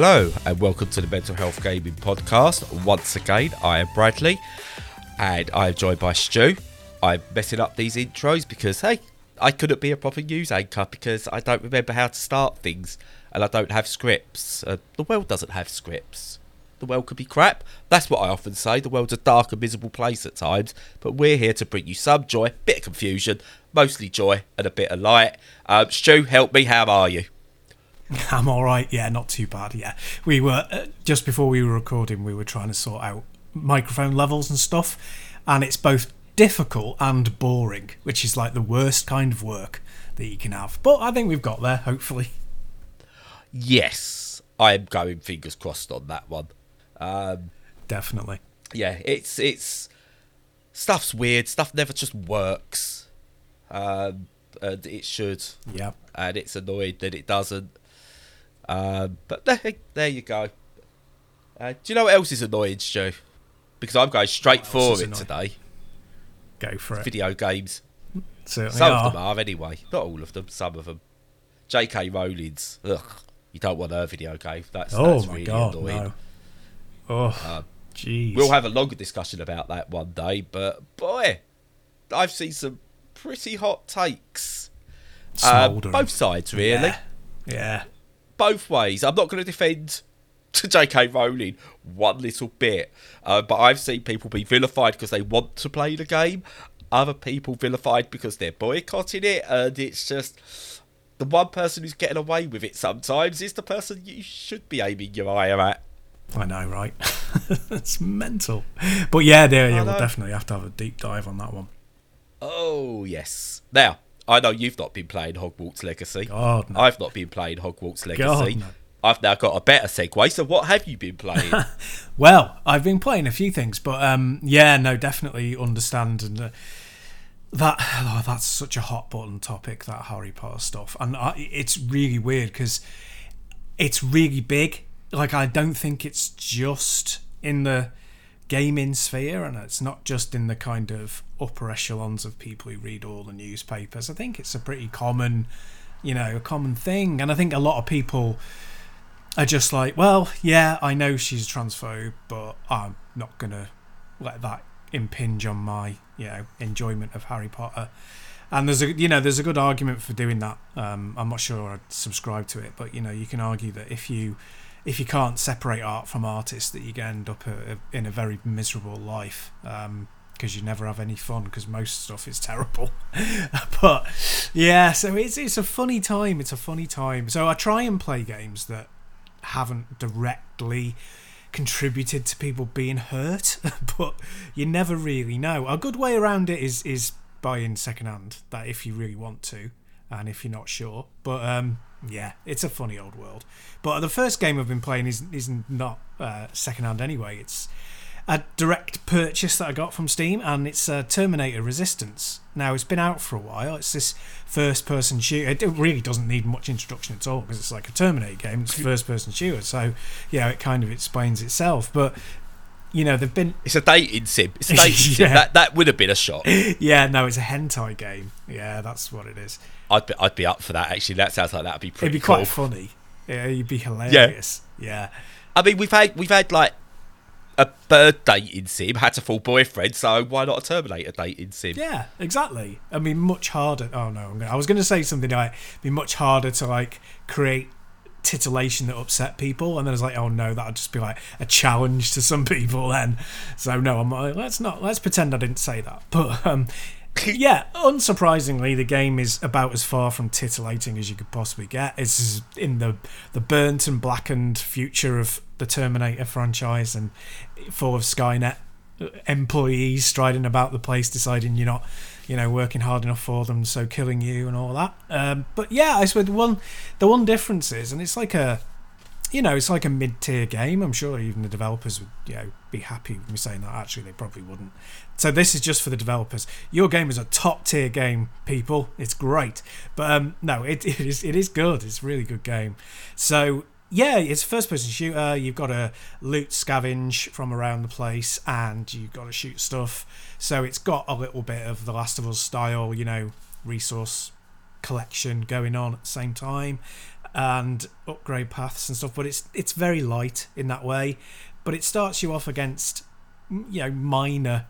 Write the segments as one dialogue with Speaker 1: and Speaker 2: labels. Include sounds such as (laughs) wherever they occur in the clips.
Speaker 1: Hello, and welcome to the Mental Health Gaming Podcast. Once again, I am Bradley, and I am joined by Stu. I'm messing up these intros because, hey, I couldn't be a proper news anchor because I don't remember how to start things, and I don't have scripts. Uh, the world doesn't have scripts. The world could be crap. That's what I often say. The world's a dark and miserable place at times, but we're here to bring you some joy, bit of confusion, mostly joy, and a bit of light. Um, Stu, help me. How are you? (laughs)
Speaker 2: I'm all right. Yeah, not too bad. Yeah, we were uh, just before we were recording. We were trying to sort out microphone levels and stuff, and it's both difficult and boring, which is like the worst kind of work that you can have. But I think we've got there. Hopefully.
Speaker 1: Yes, I am going fingers crossed on that one. Um,
Speaker 2: Definitely.
Speaker 1: yeah, it's it's stuff's weird. Stuff never just works, um, and it should.
Speaker 2: Yeah.
Speaker 1: And it's annoyed that it doesn't. Um, but there, there you go. Uh, do you know what else is annoying, Stu? Because I'm going straight for it
Speaker 2: annoying?
Speaker 1: today.
Speaker 2: Go for it.
Speaker 1: Video games.
Speaker 2: Certainly
Speaker 1: Some
Speaker 2: are.
Speaker 1: of them are anyway. Not all of them. Some of them. J.K. Rowling's. Ugh. You don't want her video game. That's,
Speaker 2: Oh
Speaker 1: that's
Speaker 2: my
Speaker 1: really
Speaker 2: god,
Speaker 1: annoying.
Speaker 2: no. Oh, jeez.
Speaker 1: We'll have a longer discussion about that one day, but boy, I've seen some pretty hot takes. Uh, both sides, really.
Speaker 2: Yeah. yeah.
Speaker 1: Both ways. I'm not going to defend to J.K. Rowling one little bit, uh, but I've seen people be vilified because they want to play the game. Other people vilified because they're boycotting it, and it's just the one person who's getting away with it sometimes is the person you should be aiming your eye at.
Speaker 2: I know, right? (laughs) That's mental. But yeah, there, yeah, we'll definitely have to have a deep dive on that one.
Speaker 1: Oh yes. Now I know you've not been playing Hogwarts Legacy.
Speaker 2: God, no.
Speaker 1: I've not been playing Hogwarts Legacy.
Speaker 2: God, no.
Speaker 1: I've now got a better segue. So what have you been playing? (laughs)
Speaker 2: Well, I've been playing a few things, but um, yeah, no, definitely understand and uh, that oh, that's such a hot button topic that Harry Potter stuff, and I, it's really weird because it's really big. Like I don't think it's just in the gaming sphere, and it's not just in the kind of upper echelons of people who read all the newspapers. I think it's a pretty common, you know, a common thing, and I think a lot of people are just like, well, yeah, I know she's transphobe, but I'm not gonna let that impinge on my, you know, enjoyment of Harry Potter. And there's a, you know, there's a good argument for doing that. Um, I'm not sure I'd subscribe to it, but you know, you can argue that if you, if you can't separate art from artists, that you end up a, a- in a very miserable life. Um, because you never have any fun because most stuff is terrible. (laughs) but yeah, so it's it's a funny time. It's a funny time. So I try and play games that haven't directly contributed to people being hurt, (laughs) but you never really know. A good way around it is is buying secondhand. That if you really want to, and if you're not sure. But um, yeah, it's a funny old world. But the first game I've been playing is is not uh, secondhand anyway. It's a direct purchase that I got from Steam, and it's uh, Terminator Resistance. Now it's been out for a while. It's this first-person shooter. It really doesn't need much introduction at all because it's like a Terminator game. It's a first-person shooter, so yeah, it kind of explains itself. But you know, they've been
Speaker 1: it's a dating sim. It's a dating (laughs) sim. That that would have been a shot.
Speaker 2: yeah, no, it's a hentai game. Yeah, that's what it is.
Speaker 1: I'd be I'd be up for that. Actually, that sounds like that'd be pretty
Speaker 2: It'd be
Speaker 1: cool.
Speaker 2: quite funny. Yeah, you'd be hilarious. Yeah.
Speaker 1: I mean, we've had we've had like a bird dating sim, had to full boyfriend. So why not a Terminator dating sim?
Speaker 2: Yeah, exactly. I mean, much harder. Oh no, I'm gonna, I was going to say something like be much harder to like create titillation that upset people, and then I was like, oh no, that'd just be like a challenge to some (laughs) people. Then, so no, I'm like, let's not let's pretend I didn't say that. But um, (laughs) yeah, unsurprisingly, the game is about as far from titillating as you could possibly get. It's in the the burnt and blackened future of the Terminator franchise, and full of Skynet employees striding about the place, deciding you're not, you know, working hard enough for them, so killing you and all that. Um, but yeah, I suppose the one the one difference is, and it's like a you know, it's like a mid-tier game. I'm sure even the developers would, you know, be happy with me saying that. Actually, they probably wouldn't. So this is just for the developers. Your game is a top-tier game, people. It's great, but um, no, it, (laughs) it is it is good. It's a really good game. So yeah, it's a first-person shooter. You've got to loot, scavenge from around the place, and you've got to shoot stuff. So it's got a little bit of The Last of Us style, you know, resource collection going on at the same time. and upgrade paths and stuff, but it's it's very light in that way. But it starts you off against you know minor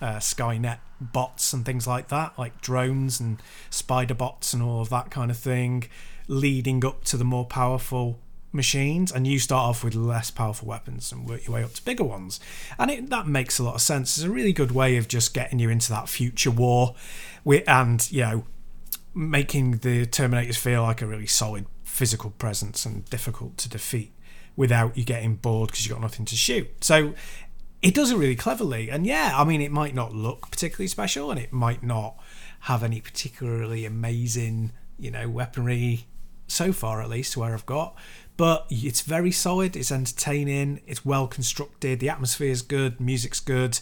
Speaker 2: uh, Skynet bots and things like that, like drones and spider bots and all of that kind of thing, leading up to the more powerful machines. And you start off with less powerful weapons and work your way up to bigger ones. And it, that makes a lot of sense. It's a really good way of just getting you into that future war, and you know, making the Terminators feel like a really solid physical presence and difficult to defeat without you getting bored because you've got nothing to shoot. So it does it really cleverly. And yeah, I mean, it might not look particularly special and it might not have any particularly amazing, you know, weaponry so far, at least, where I've got. But it's very solid, it's entertaining, it's well constructed, the atmosphere is good, music's good.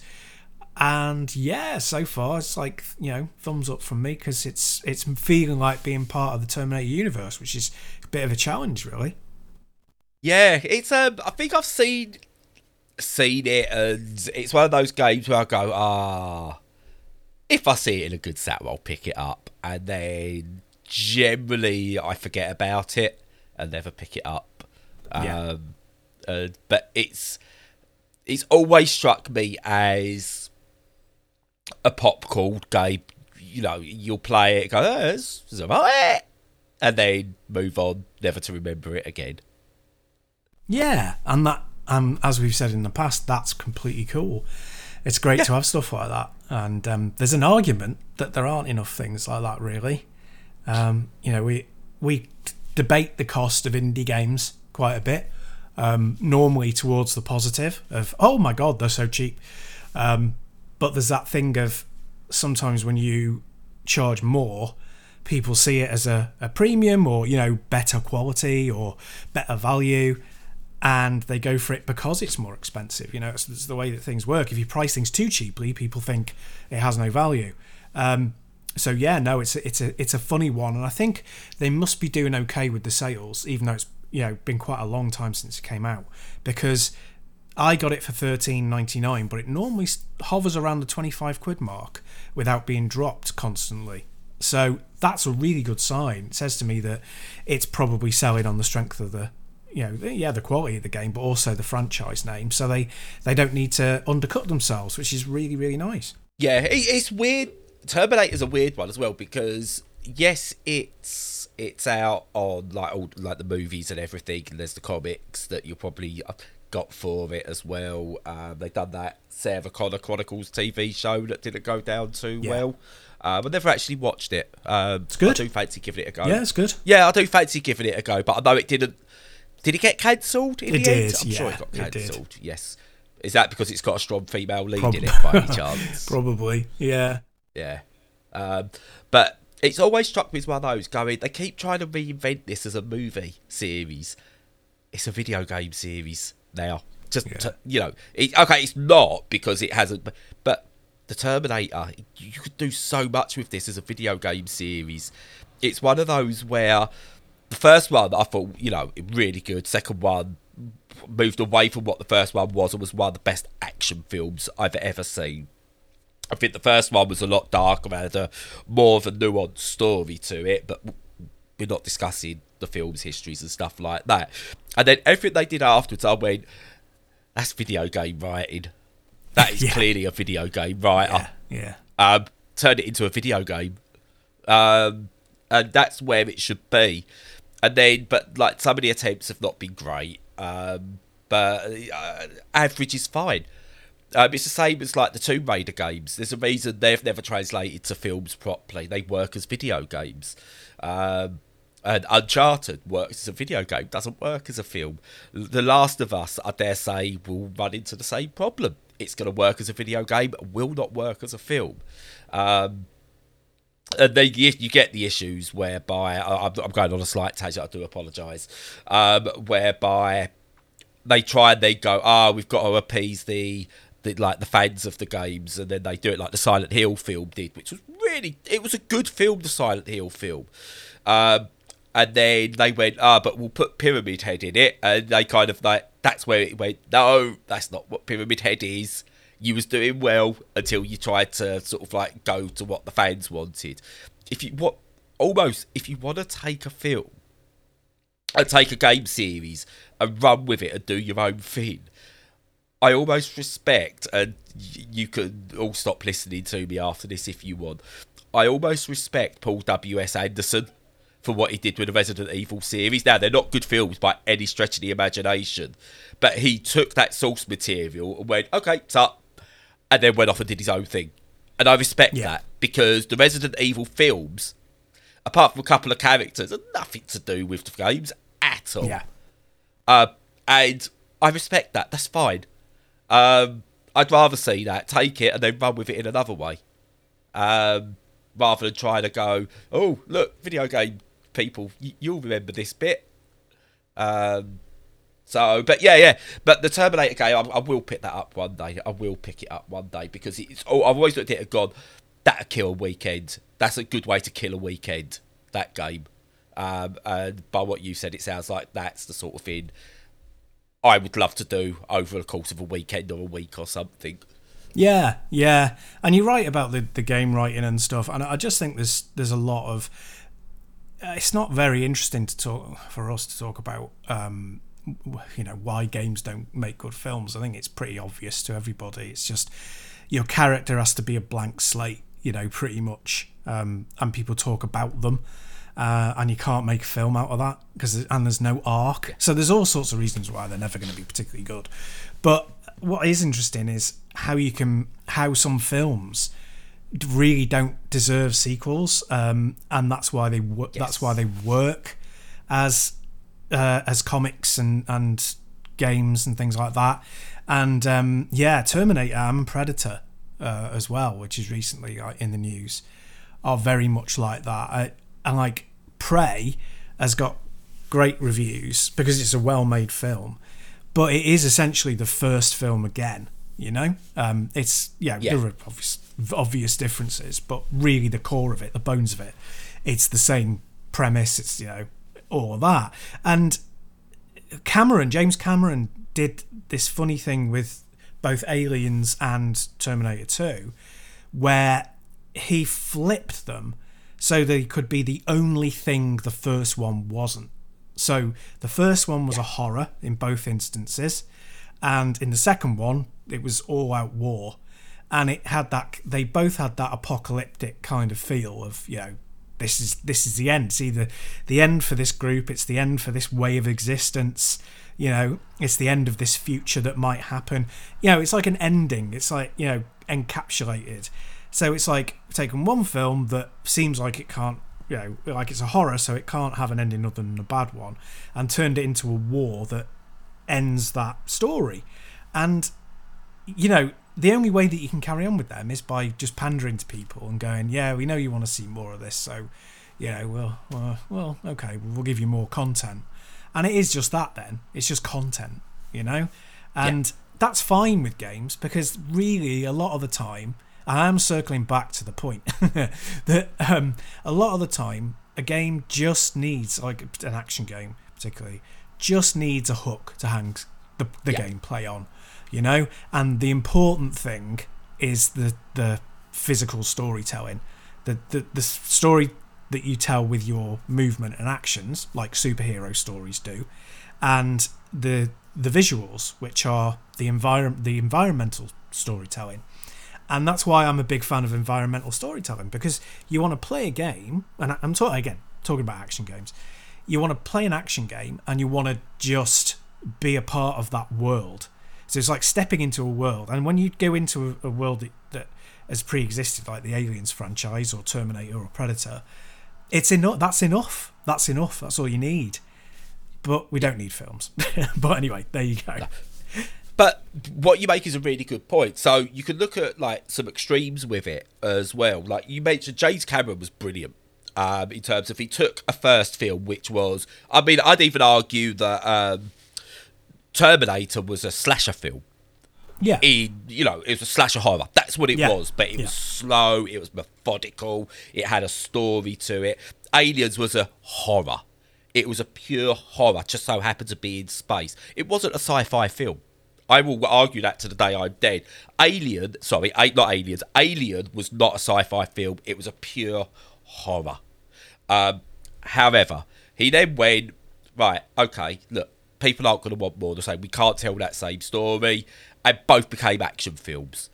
Speaker 2: And yeah, so far it's like you know thumbs up from me because it's it's feeling like being part of the Terminator universe, which is a bit of a challenge, really.
Speaker 1: Yeah, it's um. I think I've seen seen it, and it's one of those games where I go, ah, if I see it in a good set, I'll pick it up, and then generally I forget about it and never pick it up. Yeah. Um, uh, but it's it's always struck me as a pop called game. You know, you'll play it, go, oh, this is about it, and then move on, never to remember it again.
Speaker 2: Yeah, and that um, as we've said in the past, that's completely cool. It's great yeah. to have stuff like that, and um, there's an argument that there aren't enough things like that. Really, um, you know, we we debate the cost of indie games quite a bit. Um, normally towards the positive of oh my god they're so cheap, um, but there's that thing of sometimes when you charge more, people see it as a, a premium or you know better quality or better value and they go for it because it's more expensive. You know, it's, it's, the way that things work. If you price things too cheaply, people think it has no value. Um, so yeah, no, it's it's a it's a funny one, and I think they must be doing okay with the sales, even though it's you know been quite a long time since it came out. Because I got it for thirteen ninety nine, but it normally hovers around the twenty five quid mark without being dropped constantly. So that's a really good sign. It says to me that it's probably selling on the strength of the you know, yeah, the quality of the game, but also the franchise name. So they they don't need to undercut themselves, which is really really nice.
Speaker 1: Yeah, it's weird. Terminator's a weird one as well because yes, it's it's out on like all like the movies and everything, and there's the comics that you probably uh, got for it as well. Um, they've done that Sarah Connor Chronicles TV show that didn't go down too yeah. well. Um, I've never actually watched it. Um,
Speaker 2: it's good.
Speaker 1: I do fancy giving it a go.
Speaker 2: Yeah, it's good.
Speaker 1: Yeah, I do fancy giving it a go, but I know it didn't did it get cancelled in
Speaker 2: it
Speaker 1: the
Speaker 2: did,
Speaker 1: end? I'm
Speaker 2: yeah,
Speaker 1: sure it got cancelled. Yes. Is that because it's got a strong female lead
Speaker 2: Prob-
Speaker 1: in it by any (laughs) chance?
Speaker 2: Probably, yeah.
Speaker 1: Yeah. Um, but it's always struck me as one of those going, they keep trying to reinvent this as a movie series. It's a video game series now. Just, yeah. to, you know, it, okay, it's not because it hasn't, but, but the Terminator, you could do so much with this as a video game series. It's one of those where the first one I thought, you know, really good. Second one moved away from what the first one was and was one of the best action films I've ever seen. I think the first one was a lot darker and had a more of a nuanced story to it, but we're not discussing the film's histories and stuff like that. And then everything they did afterwards, I went, that's video game writing. That is (laughs) yeah. clearly a video game writer.
Speaker 2: Yeah.
Speaker 1: yeah. Um, turn it into a video game. Um, and that's where it should be and then but like some of the attempts have not been great um, but uh, average is fine um, it's the same as like the Tomb Raider games. There's a reason they've never translated to films properly. They work as video games. Um, and Uncharted works as a video game, doesn't work as a film. The Last of Us, I dare say, will run into the same problem. It's going to work as a video game, will not work as a film. Um, and then you, get the issues whereby I'm, I'm going on a slight tangent. I do apologise. Um, whereby they try and they go, ah, oh, we've got to appease the, the like the fans of the games, and then they do it like the Silent Hill film did, which was really it was a good film, the Silent Hill film. Um, and then they went, ah, oh, but we'll put Pyramid Head in it, and they kind of like that's where it went. No, that's not what Pyramid Head is you was doing well until you tried to sort of like go to what the fans wanted. If you what almost if you want to take a film and take a game series and run with it and do your own thing. I almost respect, and you can all stop listening to me after this if you want. I almost respect Paul W.S. Anderson for what he did with the Resident Evil series. Now, they're not good films by any stretch of the imagination, but he took that source material and went, okay, it's up, and then went off and did his own thing. And I respect
Speaker 2: Yeah.
Speaker 1: that because the Resident Evil films, apart from a couple of characters, are nothing to do with the games at all.
Speaker 2: Yeah.
Speaker 1: Uh, and I respect that. That's fine. Um, I'd rather see that. Take it and then run with it in another way. Um, rather than trying to go, oh, look, video game people, y- you'll remember this bit. Um, so, but yeah, yeah. But the Terminator game, I, I will pick that up one day. I will pick it up one day because it's. Oh, I've always looked at it and gone, that'll kill a weekend. That's a good way to kill a weekend. That game. Um, and by what you said, it sounds like that's the sort of thing I would love to do over the course of a weekend or a week or something.
Speaker 2: Yeah, yeah, and you're right about the, the game writing and stuff. And I just think there's there's a lot of. uh, It's not very interesting to talk for us to talk about. Um, you know why games don't make good films. I think it's pretty obvious to everybody. It's just your character has to be a blank slate. You know, pretty much, um, and people talk about them. Uh, and you can't make a film out of that because and there's no arc. So there's all sorts of reasons why they're never going to be particularly good. But what is interesting is how you can how some films really don't deserve sequels, um, and that's why they wo- that's why they work as uh, as comics and and games and things like that. And um, yeah, Terminator and Predator uh, as well, which is recently in the news, are very much like that. I, and like Prey has got great reviews because it's a well-made film, but it is essentially the first film again. You know, um, it's yeah,
Speaker 1: Yeah.
Speaker 2: there are obvious, obvious differences, but really the core of it, the bones of it, it's the same premise. It's you know all of that, and Cameron, James Cameron, did this funny thing with both Aliens and Terminator 2, where he flipped them so they could be the only thing the first one wasn't. So the first one was a horror in both instances, and in the second one, it was all out war. And it had that they both had that apocalyptic kind of feel of, you know, this is this is the end. It's either the end for this group, it's the end for this way of existence, you know, it's the end of this future that might happen. You know, it's like an ending. It's like, you know, encapsulated. So it's like taking one film that seems like it can't you know, like it's a horror, so it can't have an ending other than a bad one, and turned it into a war that ends that story. And you know, the only way that you can carry on with them is by just pandering to people and going, "Yeah, we know you want to see more of this, so you know, well, well, well okay, we'll give you more content." And it is just that. Then it's just content, you know, and that's fine with games because really, a lot of the time, I am circling back to the point (laughs) that um, a lot of the time, a game just needs, like an action game particularly, just needs a hook to hang the, the
Speaker 1: Yeah.
Speaker 2: gameplay on, you know? And the important thing is the, the physical storytelling, the, the, the story that you tell with your movement and actions, like superhero stories do, and the the visuals, which are the environment, the environmental storytelling and that's why I'm a big fan of environmental storytelling because you want to play a game, and I'm talking again talking about action games. You want to play an action game, and you want to just be a part of that world. So it's like stepping into a world, and when you go into a, a world that, that has pre-existed, like the Aliens franchise or Terminator or Predator, it's enough. That's enough. That's enough. That's all you need. But we don't need films. (laughs) but anyway, there you go.
Speaker 1: But what you make is a really good point. So you can look at like some extremes with it as well. Like you mentioned, James Cameron was brilliant um, in terms of he took a first film, which was, I mean, I'd even argue that um, Terminator was a slasher film.
Speaker 2: Yeah.
Speaker 1: He, you know it was a slasher horror that's what it
Speaker 2: Yeah.
Speaker 1: was but it
Speaker 2: Yeah.
Speaker 1: was slow it was methodical it had a story to it aliens was a horror it was a pure horror just so happened to be in space it wasn't a sci-fi film i will argue that to the day i'm dead alien sorry not aliens alien was not a sci-fi film it was a pure horror um, however he then went right, okay, look, people aren't going to want more. They're saying we can't tell that same story, and both became action films.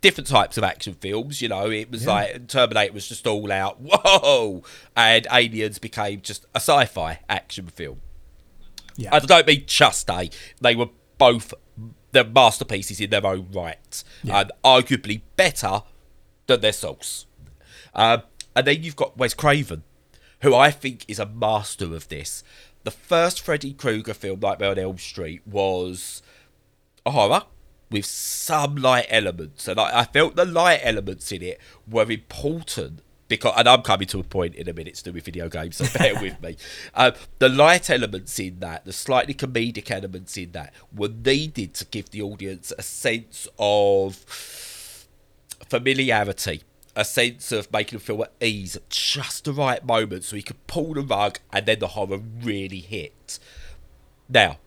Speaker 1: Different types of action films, you know. It was
Speaker 2: Yeah.
Speaker 1: like Terminator was just all out, (laughs) whoa, and Aliens became just a sci-fi action film.
Speaker 2: Yeah.
Speaker 1: I don't mean just a. They were both the masterpieces in their own right,
Speaker 2: Yeah.
Speaker 1: and arguably better than their source. Um, and then you've got Wes Craven, who I think is a master of this. The first Freddy Krueger film, Nightmare on Elm Street, was a horror with some light elements, and I, I felt the light elements in it were important because, and I'm coming to a point in a minute to do with video games, so bear with me. (laughs) Um, the light elements in that, the slightly comedic elements in that, were needed to give the audience a sense of familiarity, a sense of making them feel at ease at just the right moment, so you could pull the rug and then the horror really hit. Now,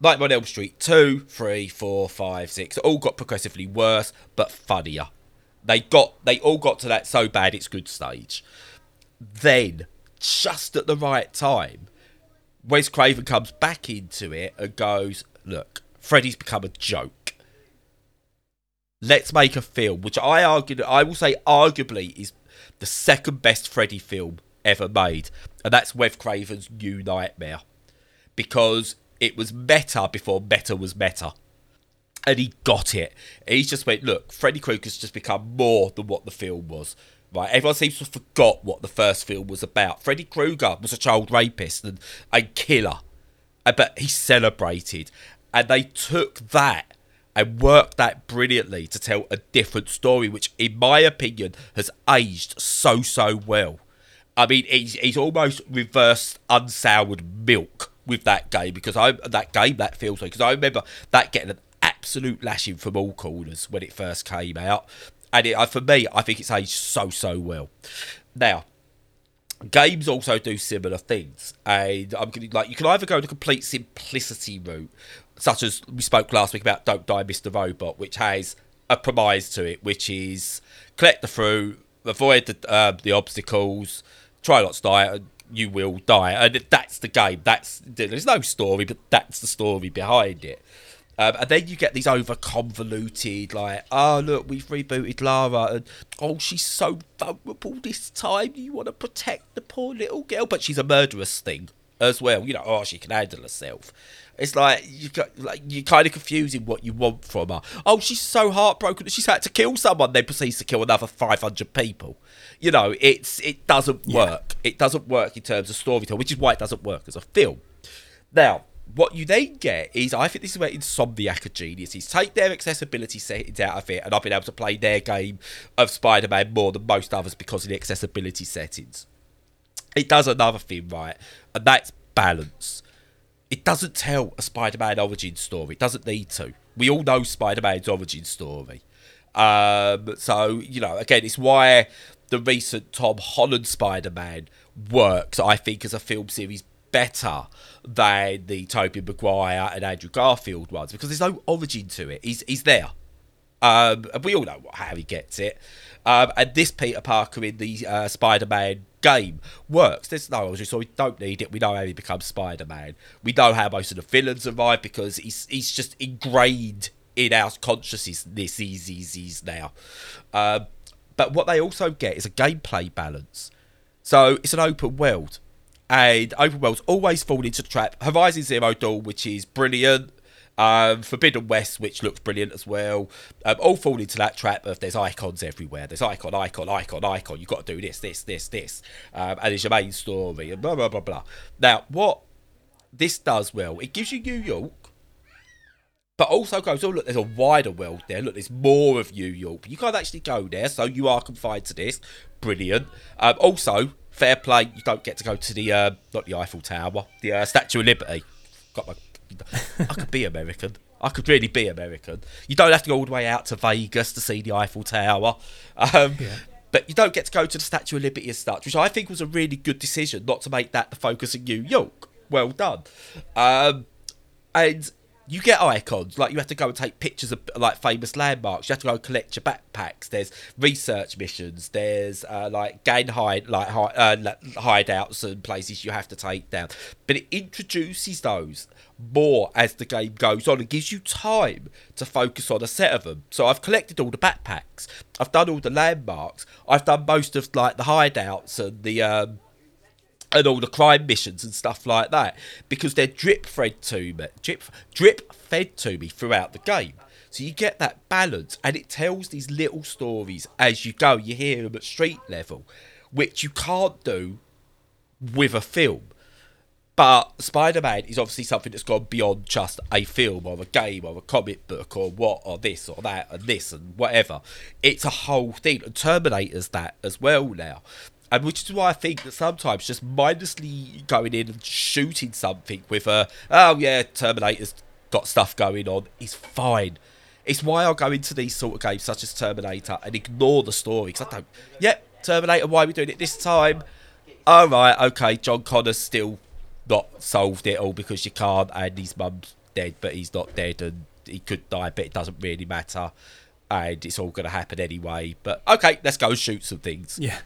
Speaker 1: Nightmare on Elm Street 2, 3, 4, 5, 6, all got progressively worse, but funnier. They got they all got to that so bad it's good stage. Then, just at the right time, Wes Craven comes back into it and goes, Look, Freddy's become a joke. Let's make a film, which I argue I will say arguably is the second best Freddy film ever made. And that's Wes Craven's New Nightmare because it was meta before meta was meta. And he got it. He just went, look, Freddy Krueger's just become more than what the film was. Right? Everyone seems to have forgot what the first film was about. Freddy Krueger was a child rapist and a killer. But he celebrated. And they took that and worked that brilliantly to tell a different story, which, in my opinion, has aged so, so well. I mean, he's, he's almost reversed unsoured milk with that game because I that game that feels like because I remember that getting an absolute lashing from all corners when it first came out, and it, uh, for me, I think it's aged so so well. Now, games also do similar things, and I'm gonna like you can either go the complete simplicity route, such as we spoke last week about Don't Die, Mr. Robot, which has a premise to it, which is collect the fruit, avoid the uh, the obstacles, try not to die, and you will die, and that's the game. That's there's no story, but that's the story behind it. Um, and then you get these over convoluted, like, oh, look, we've rebooted Lara, and oh, she's so vulnerable this time. You want to protect the poor little girl, but she's a murderous thing as well. You know, oh, she can handle herself. It's like you got, like you're kind of confusing what you want from her. Oh, she's so heartbroken that she's had to kill someone, then proceeds to kill another 500 people. You know, it's it doesn't work. It doesn't work in terms of storytelling, which is why it doesn't work as a film. Now, what you then get is, I think this is where Insomniac are geniuses. Take their accessibility settings out of it, and I've been able to play their game of Spider-Man more than most others because of the accessibility settings. It does another thing right, and that's balance. It doesn't tell a Spider-Man origin story. It doesn't need to. We all know Spider-Man's origin story. Um, so you know, again, it's why the recent Tom Holland Spider-Man works. I think as a film series better than the Tobey Maguire and Andrew Garfield ones because there's no origin to it. He's he's there. Um, and we all know what, how he gets it. Um, and this Peter Parker in the uh, Spider-Man game works. There's no origin so We don't need it. We know how he becomes Spider-Man. We know how most of the villains arrive because he's he's just ingrained in our consciousness. This is he's now. Um, but what they also get is a gameplay balance. So it's an open world, and open worlds always fall into the trap. Horizon Zero Dawn, which is brilliant. Um, Forbidden West, which looks brilliant as well, um, all fall into that trap of there's icons everywhere. There's icon, icon, icon, icon. You've got to do this, this, this, this, um, and it's your main story, and blah blah blah blah. Now, what this does well, it gives you New York, but also goes, oh look, there's a wider world there. Look, there's more of New York. You can't actually go there, so you are confined to this. Brilliant. Um, also, fair play. You don't get to go to the uh, not the Eiffel Tower, the uh, Statue of Liberty. Got my. I could be American. I could really be American. You don't have to go all the way out to Vegas to see the Eiffel Tower. Um, But you don't get to go to the Statue of Liberty as such, which I think was a really good decision not to make that the focus of New York. Well done. Um, and you get icons like you have to go and take pictures of like famous landmarks. You have to go and collect your backpacks. There's research missions. There's uh, like gain hide like uh, hideouts and places you have to take down. But it introduces those more as the game goes on and gives you time to focus on a set of them. So I've collected all the backpacks. I've done all the landmarks. I've done most of like the hideouts and the. Um, and all the crime missions and stuff like that because they're drip fed to me, drip, drip fed to me throughout the game. So you get that balance, and it tells these little stories as you go. You hear them at street level, which you can't do with a film. But Spider Man is obviously something that's gone beyond just a film or a game or a comic book or what or this or that and this and whatever. It's a whole thing. And Terminator's that as well now and which is why I think that sometimes just mindlessly going in and shooting something with a oh yeah Terminator's got stuff going on is fine. It's why I go into these sort of games such as Terminator and ignore the story because I don't. Yep, Terminator. Why are we doing it this time? All right, okay. John Connor's still not solved it all because you can't, and his mum's dead, but he's not dead, and he could die, but it doesn't really matter, and it's all going to happen anyway. But okay, let's go shoot some things.
Speaker 2: Yeah.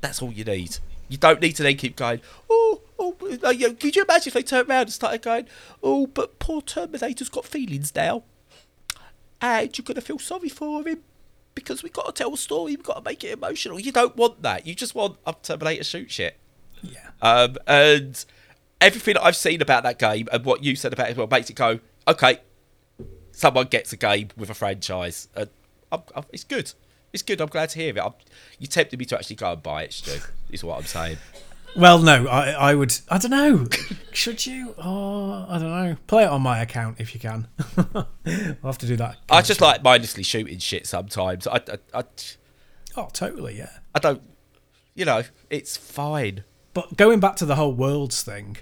Speaker 1: That's all you need. You don't need to then keep going, oh, oh, like, you know, could you imagine if they turned around and started going, oh, but poor Terminator's got feelings now. And you're going to feel sorry for him because we've got to tell a story, we've got to make it emotional. You don't want that. You just want a Terminator shoot shit.
Speaker 2: Yeah.
Speaker 1: Um, and everything I've seen about that game and what you said about it as well makes it go, okay, someone gets a game with a franchise. And I'm, I'm, it's good. It's good. I'm glad to hear it. I'm, you tempted me to actually go and buy it, Stu. Is what I'm saying.
Speaker 2: Well, no, I, I would. I don't know. (laughs) Should you? Oh, I don't know. Play it on my account if you can. (laughs) I'll have to do that.
Speaker 1: I just like mindlessly shooting shit sometimes. I, I, I,
Speaker 2: oh, totally, yeah.
Speaker 1: I don't. You know, it's fine.
Speaker 2: But going back to the whole worlds thing.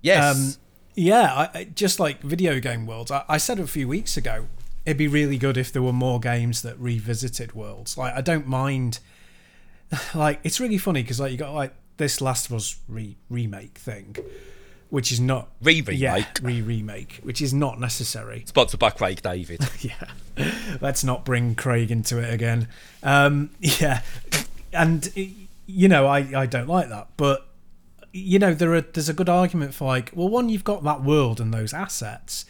Speaker 1: Yes. Um,
Speaker 2: yeah, I, just like video game worlds. I, I said a few weeks ago it'd be really good if there were more games that revisited worlds. Like I don't mind. (laughs) Like it's really funny because like you got like this Last of Us re- remake thing, which is not
Speaker 1: re remake,
Speaker 2: yeah, re remake, which is not necessary.
Speaker 1: Sponsored by Craig David. (laughs)
Speaker 2: yeah, let's not bring Craig into it again. Um, (laughs) yeah, and you know I I don't like that, but you know there are there's a good argument for like well one you've got that world and those assets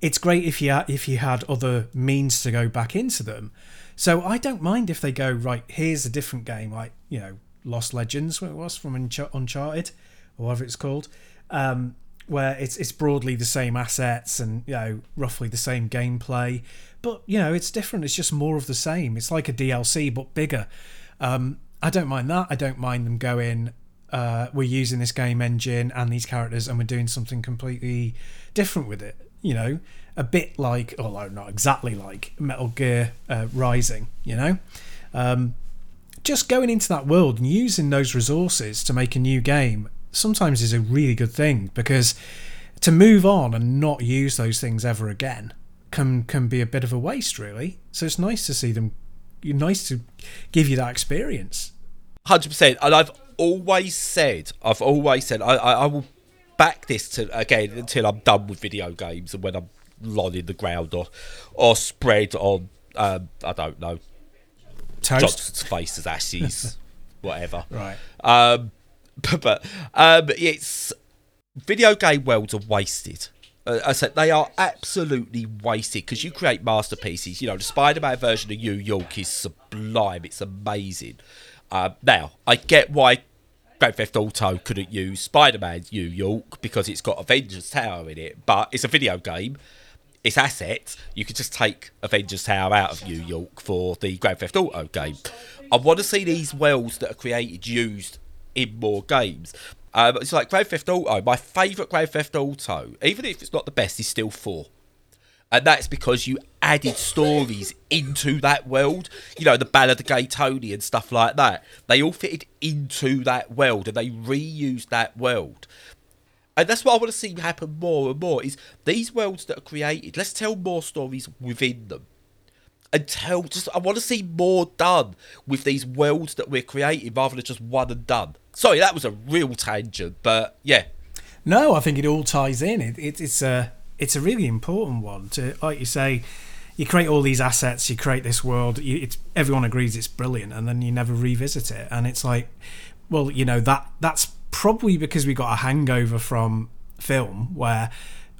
Speaker 2: it's great if you if you had other means to go back into them. So I don't mind if they go right. Here's a different game, like you know, Lost Legends, what it was from Uncharted, or whatever it's called, um, where it's it's broadly the same assets and you know roughly the same gameplay, but you know it's different. It's just more of the same. It's like a DLC but bigger. Um, I don't mind that. I don't mind them going. Uh, we're using this game engine and these characters, and we're doing something completely different with it you know, a bit like, although not exactly like Metal Gear uh, Rising, you know. Um, just going into that world and using those resources to make a new game sometimes is a really good thing because to move on and not use those things ever again can can be a bit of a waste, really. So it's nice to see them. Nice to give you that experience.
Speaker 1: Hundred percent, and I've always said, I've always said, I, I, I will back this to again until I'm done with video games and when I'm lying in the ground or or spread on um, I don't know
Speaker 2: toast
Speaker 1: Johnson's face as ashes, (laughs) whatever.
Speaker 2: Right.
Speaker 1: Um, (laughs) but, but um, it's video game worlds are wasted. Uh, I said they are absolutely wasted because you create masterpieces. You know, the Spider-Man version of New York is sublime. It's amazing. Uh, now I get why Grand Theft Auto couldn't use Spider Man's New York because it's got Avengers Tower in it, but it's a video game. It's assets. You could just take Avengers Tower out of New York for the Grand Theft Auto game. I want to see these worlds that are created used in more games. Um, it's like Grand Theft Auto. My favourite Grand Theft Auto, even if it's not the best, is still four and that's because you added stories into that world. You know, the Ballad of Gay Tony and stuff like that. They all fitted into that world, and they reused that world. And that's what I want to see happen more and more. Is these worlds that are created? Let's tell more stories within them, and tell. Just I want to see more done with these worlds that we're creating, rather than just one and done. Sorry, that was a real tangent, but yeah.
Speaker 2: No, I think it all ties in. It, it, it's a it's a really important one to, like you say, you create all these assets, you create this world. You, everyone agrees it's brilliant, and then you never revisit it. And it's like, well, you know that that's probably because we got a hangover from film where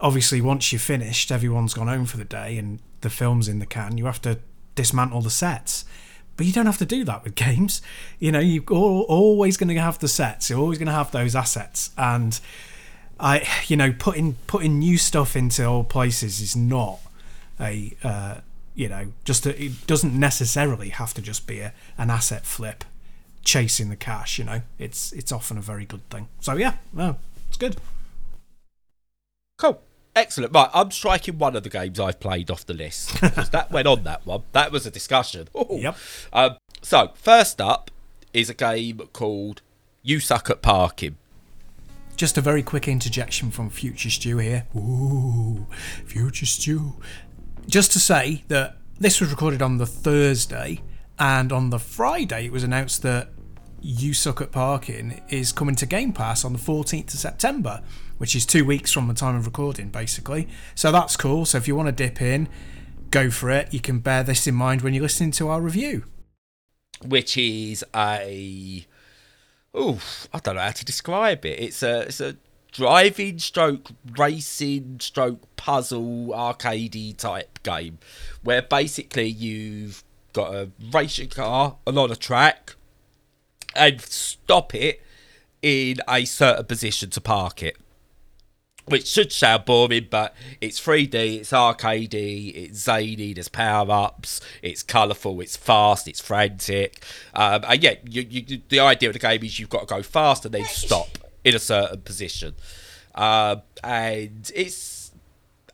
Speaker 2: obviously once you're finished, everyone's gone home for the day and the film's in the can. You have to dismantle the sets. But you don't have to do that with (laughs) games. You know, you're always going to have the sets. You're always going to have those assets, and I, you know, putting putting new stuff into old places is not a, uh, you know, just a, it doesn't necessarily have to just be a, an asset flip, chasing the cash. You know, it's it's often a very good thing. So yeah, no, it's good.
Speaker 1: Cool. Excellent. Right, I'm striking one of the games I've played off the list (laughs) because that went on that one. That was a discussion. (laughs) Ooh.
Speaker 2: Yep.
Speaker 1: Um, so first up is a game called You Suck at Parking.
Speaker 2: Just a very quick interjection from Future Stu here. Ooh, Future Stu. Just to say that this was recorded on the Thursday, and on the Friday it was announced that You Suck at Parking is coming to Game Pass on the 14th of September, which is two weeks from the time of recording, basically. So that's cool. So if you want to dip in, go for it. You can bear this in mind when you're listening to our review.
Speaker 1: Which is a oh, I don't know how to describe it. It's a it's a driving stroke racing stroke puzzle arcadey type game where basically you've got a racing car along a track and stop it in a certain position to park it which should sound boring, but it's 3D, it's arcadey, it's zany, there's power ups, it's colourful, it's fast, it's frantic. Um, and yeah, you, you, the idea of the game is you've got to go fast and then stop in a certain position. Um, and it's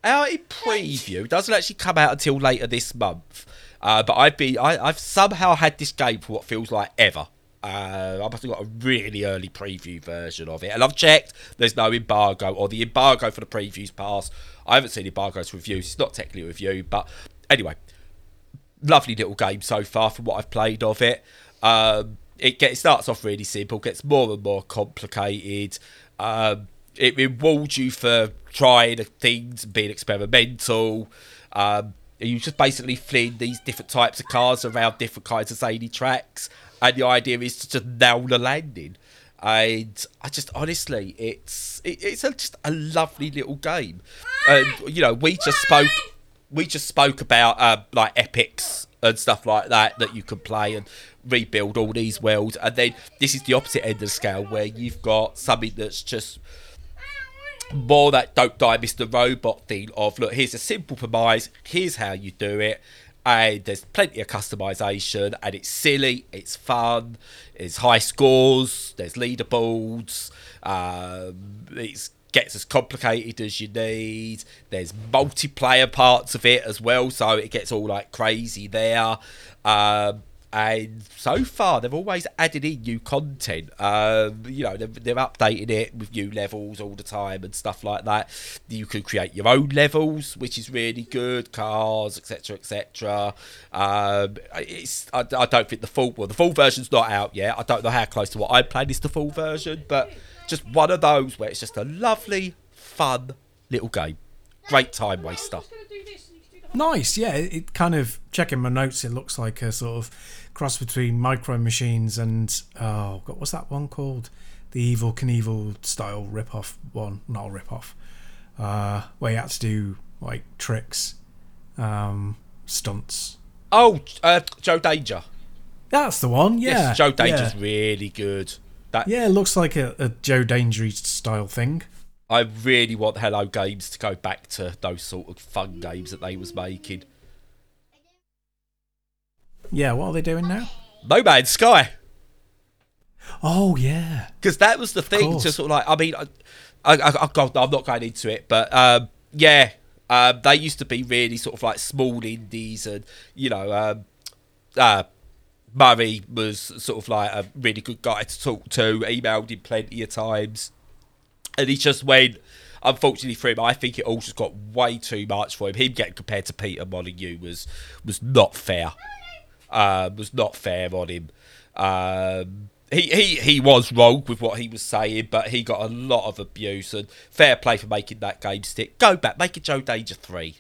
Speaker 1: out in preview, it doesn't actually come out until later this month. Uh, but I've been, I, I've somehow had this game for what feels like ever. Uh, I must have got a really early preview version of it, and I've checked. There's no embargo, or the embargo for the previews passed. I haven't seen embargo's reviews. It's not technically a review, but anyway, lovely little game so far from what I've played of it. Um, it gets starts off really simple, gets more and more complicated. Um, it rewards you for trying things, being experimental. Um, you just basically fling these different types of cars around different kinds of zany tracks and the idea is to just nail the landing. And I just honestly, it's it, it's a, just a lovely little game. And you know, we just spoke we just spoke about uh, like epics and stuff like that that you can play and rebuild all these worlds. And then this is the opposite end of the scale where you've got something that's just more that don't die Mr. Robot thing of look, here's a simple premise, here's how you do it, and there's plenty of customization and it's silly it's fun it's high scores there's leaderboards um, it gets as complicated as you need there's multiplayer parts of it as well so it gets all like crazy there um, and so far they've always added in new content. Um, you know, they've, they've updated it with new levels all the time and stuff like that. You can create your own levels, which is really good. Cars, etc., etc. Um, it's I, I, don't think the full well the full version's not out yet. I don't know how close to what I played is the full version, but just one of those where it's just a lovely, fun little game. Great time waster.
Speaker 2: Nice, yeah. It kind of checking my notes. It looks like a sort of cross between Micro Machines and oh god, what's that one called? The Evel Knievel style rip off one, not a rip off. Uh, where you had to do like tricks, um, stunts.
Speaker 1: Oh, uh, Joe Danger.
Speaker 2: That's the one. Yeah,
Speaker 1: yes, Joe Danger's yeah. really good.
Speaker 2: That yeah, it looks like a, a Joe Danger style thing.
Speaker 1: I really want Hello Games to go back to those sort of fun games that they was making.
Speaker 2: Yeah, what are they doing now?
Speaker 1: No Man's Sky.
Speaker 2: Oh yeah,
Speaker 1: because that was the thing. Just sort of like, I mean, I, I, I, I'm not going into it, but um, yeah, um, they used to be really sort of like small indies, and you know, um, uh, Murray was sort of like a really good guy to talk to. Emailed him plenty of times, and he just went. Unfortunately for him, I think it all just got way too much for him. Him getting compared to Peter Molyneux was was not fair uh, was not fair on him. Um, he, he he was wrong with what he was saying, but he got a lot of abuse and fair play for making that game stick. Go back, make it Joe Danger three.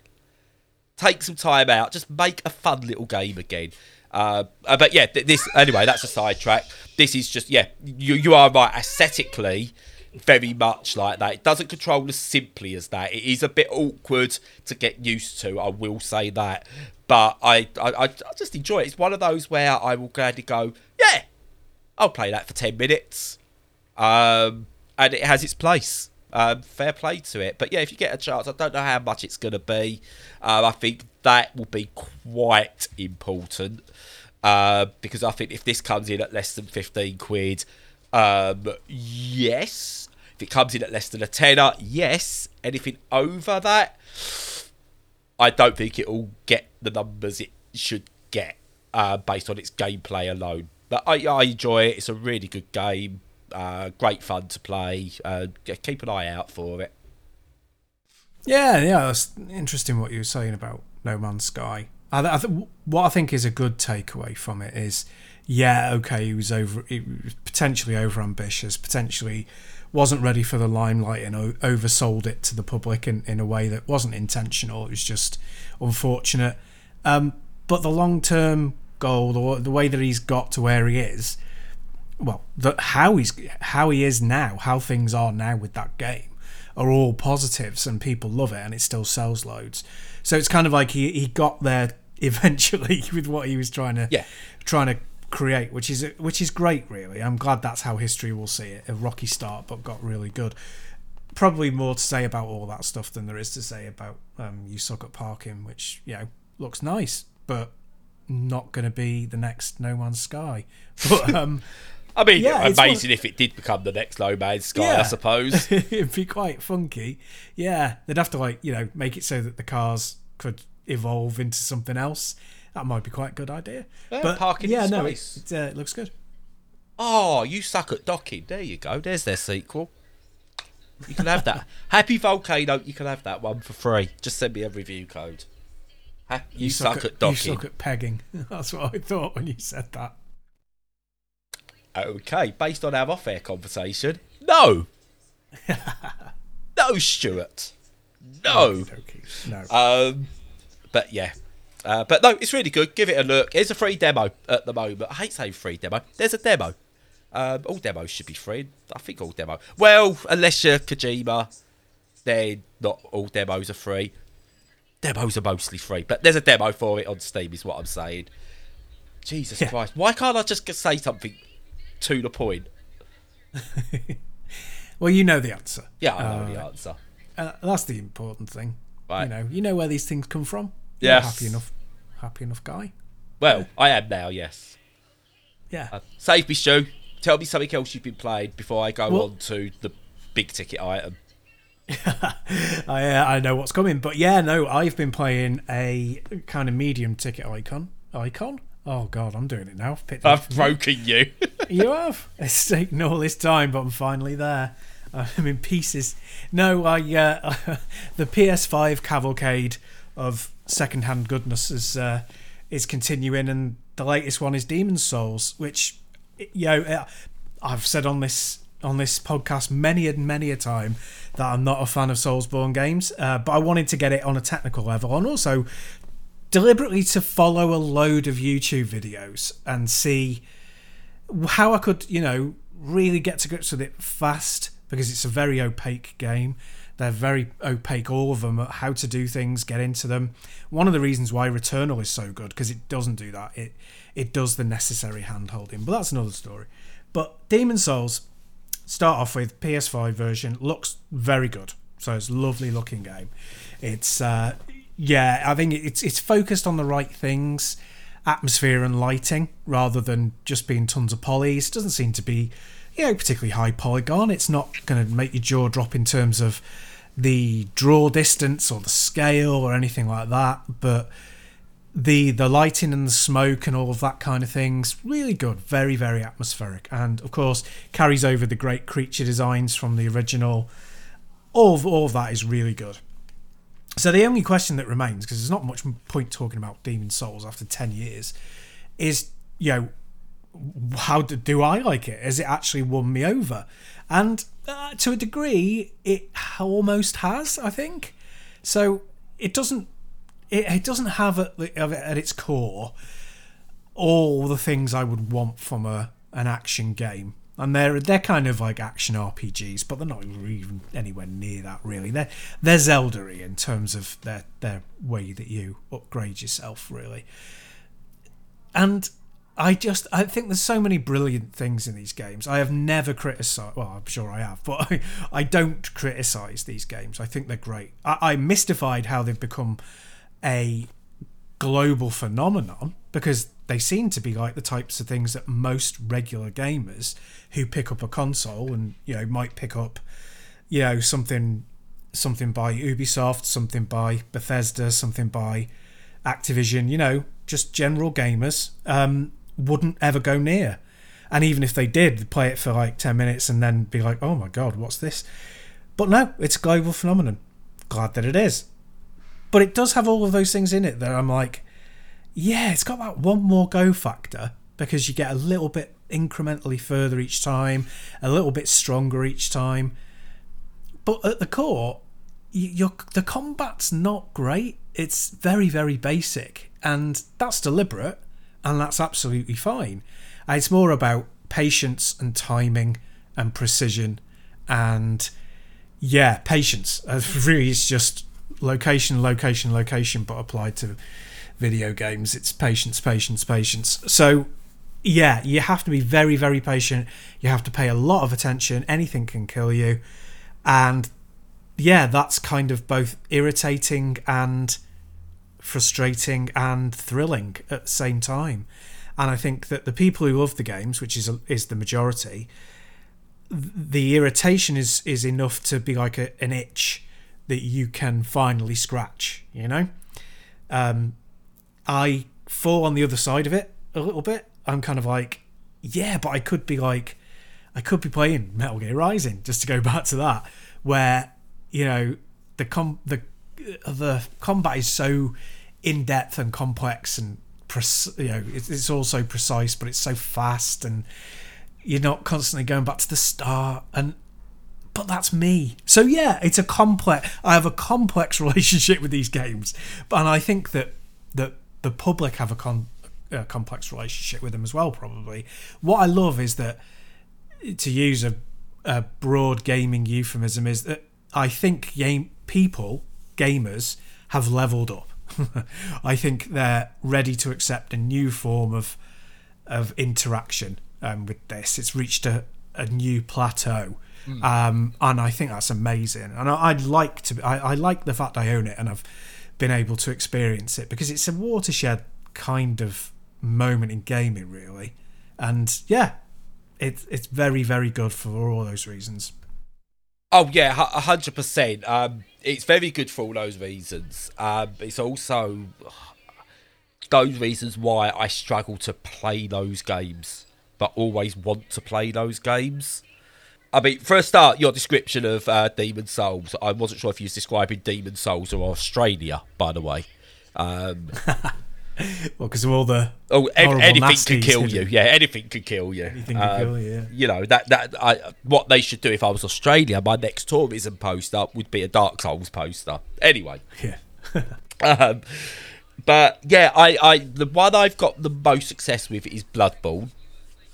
Speaker 1: Take some time out, just make a fun little game again. Uh, uh, but yeah, this anyway. That's a sidetrack. This is just yeah. You you are right. Aesthetically, very much like that. It doesn't control as simply as that. It is a bit awkward to get used to. I will say that, but I I, I just enjoy it. It's one of those where I will gladly go. Yeah, I'll play that for 10 minutes. Um, and it has its place. Um, fair play to it. But yeah, if you get a chance, I don't know how much it's going to be. Um, I think that will be quite important. Uh, because I think if this comes in at less than 15 quid, um, yes. If it comes in at less than a tenner, yes. Anything over that, I don't think it will get the numbers it should get uh, based on its gameplay alone. But I, I enjoy it. It's a really good game. Uh, great fun to play. Uh, keep an eye out for it.
Speaker 2: Yeah, yeah, that's interesting what you were saying about No Man's Sky. I, I th- what I think is a good takeaway from it is, yeah, okay, he was over, he was potentially over ambitious, potentially wasn't ready for the limelight and o- oversold it to the public in, in a way that wasn't intentional. It was just unfortunate. Um, but the long term goal, the, the way that he's got to where he is, well, the, how he's how he is now, how things are now with that game, are all positives, and people love it, and it still sells loads. So it's kind of like he, he got there (laughs) eventually with what he was trying to
Speaker 1: yeah.
Speaker 2: trying to create, which is which is great. Really, I'm glad that's how history will see it. A rocky start, but got really good. Probably more to say about all that stuff than there is to say about um, you suck at parking, which you know looks nice, but not going to be the next No Man's Sky. (laughs) But um, (laughs)
Speaker 1: I mean, yeah, amazing if it did become the next No Man's Sky. Yeah. I suppose (laughs)
Speaker 2: it'd be quite funky. Yeah, they'd have to like you know make it so that the cars could evolve into something else. That might be quite a good idea.
Speaker 1: Yeah, but parking yeah, no, it,
Speaker 2: it, uh, it looks good.
Speaker 1: Oh, you suck at docking. There you go. There's their sequel. You can have that. (laughs) Happy Volcano. You can have that one for free. Just send me a review code. You, you suck, suck, at, docking.
Speaker 2: You suck at pegging. (laughs) That's what I thought when you said that.
Speaker 1: Okay, based on our off-air conversation, no, (laughs) no, Stuart, no, no. Um, but yeah, uh, but no, it's really good. Give it a look. It's a free demo at the moment. I hate saying free demo. There's a demo. Um, all demos should be free. I think all demo. Well, unless you're Kojima, then not all demos are free demos are mostly free, but there's a demo for it on Steam, is what I'm saying. Jesus yeah. Christ, why can't I just say something to the point? (laughs)
Speaker 2: well, you know the answer.
Speaker 1: Yeah, I know uh, the answer.
Speaker 2: Uh, that's the important thing. Right. You know, you know where these things come from.
Speaker 1: Yeah,
Speaker 2: happy enough, happy enough guy.
Speaker 1: Well. I am now. Yes.
Speaker 2: Yeah. Uh,
Speaker 1: save me, Stu. Tell me something else you've been playing before I go well, on to the big ticket item. (laughs)
Speaker 2: I uh, I know what's coming, but yeah, no, I've been playing a kind of medium ticket icon. Icon? Oh god, I'm doing it now.
Speaker 1: I've broken you. (laughs)
Speaker 2: you have. It's taken all this time, but I'm finally there. I'm in pieces. No, I uh, (laughs) the PS5 cavalcade of second-hand goodness is uh, is continuing, and the latest one is Demon Souls, which you know uh, I've said on this on this podcast many and many a time that I'm not a fan of Soulsborne games, uh, but I wanted to get it on a technical level and also deliberately to follow a load of YouTube videos and see how I could, you know, really get to grips with it fast because it's a very opaque game. They're very opaque, all of them, how to do things, get into them. One of the reasons why Returnal is so good because it doesn't do that. It it does the necessary hand holding, but that's another story. But Demon Souls start off with PS5 version looks very good. So it's a lovely looking game. It's uh, yeah, I think it's it's focused on the right things, atmosphere and lighting rather than just being tons of polys. Doesn't seem to be you know particularly high polygon. It's not going to make your jaw drop in terms of the draw distance or the scale or anything like that, but the the lighting and the smoke and all of that kind of things really good very very atmospheric and of course carries over the great creature designs from the original all of, all of that is really good so the only question that remains because there's not much point talking about demon souls after 10 years is you know how do, do I like it? Has it actually won me over? And uh, to a degree, it almost has. I think so. It doesn't. It, it doesn't have at, the, at its core all the things I would want from a an action game. And they're they're kind of like action RPGs, but they're not even anywhere near that really. They're they're zelda in terms of their their way that you upgrade yourself really. And I just I think there's so many brilliant things in these games. I have never criticized. Well, I'm sure I have, but I, I don't criticize these games. I think they're great. I, I'm mystified how they've become a global phenomenon because they seem to be like the types of things that most regular gamers who pick up a console and you know might pick up you know something something by Ubisoft, something by Bethesda, something by Activision, you know, just general gamers um, wouldn't ever go near. And even if they did, play it for like 10 minutes and then be like, oh my god, what's this? But no, it's a global phenomenon. Glad that it is. But it does have all of those things in it that I'm like, yeah, it's got that one more go factor because you get a little bit incrementally further each time, a little bit stronger each time. But at the core, you the combat's not great. It's very, very basic, and that's deliberate, and that's absolutely fine. It's more about patience and timing and precision, and yeah, patience. Uh, (laughs) really, it's just location, location, location, but applied to video games. It's patience, patience, patience. So, yeah, you have to be very, very patient. You have to pay a lot of attention. Anything can kill you. And yeah, that's kind of both irritating and frustrating and thrilling at the same time. And I think that the people who love the games, which is is the majority, the irritation is is enough to be like a, an itch that you can finally scratch. You know, um, I fall on the other side of it a little bit. I'm kind of like, yeah, but I could be like, I could be playing Metal Gear Rising just to go (laughs) back to that, where you know the com the the combat is so in depth and complex and you know it's also precise, but it's so fast and you're not constantly going back to the start and but that's me. So yeah, it's a complex. I have a complex (laughs) relationship with these games, and I think that that the public have a, con, a complex relationship with them as well. Probably. What I love is that, to use a, a broad gaming euphemism, is that I think game people, gamers, have leveled up. (laughs) I think they're ready to accept a new form of of interaction um, with this. It's reached a, a new plateau. Mm. Um, and I think that's amazing. And I, would like to. I, I like the fact I own it, and I've been able to experience it because it's a watershed kind of moment in gaming, really. And yeah, it's it's very very good for all those reasons.
Speaker 1: Oh yeah, hundred percent. Um, it's very good for all those reasons. Um, it's also (sighs) those reasons why I struggle to play those games, but always want to play those games. I mean, for a start, your description of uh, Demon Souls, I wasn't sure if you was describing Demon Souls or Australia, by the way. Um, (laughs) (laughs)
Speaker 2: well, because of all the
Speaker 1: oh, anything could kill you. Yeah, anything could kill you.
Speaker 2: Anything um, can kill you. Yeah.
Speaker 1: You know that that I, what they should do if I was Australia, my next tourism poster would be a Dark Souls poster. Anyway.
Speaker 2: Yeah. (laughs)
Speaker 1: um, but yeah, I, I the one I've got the most success with is Bloodborne.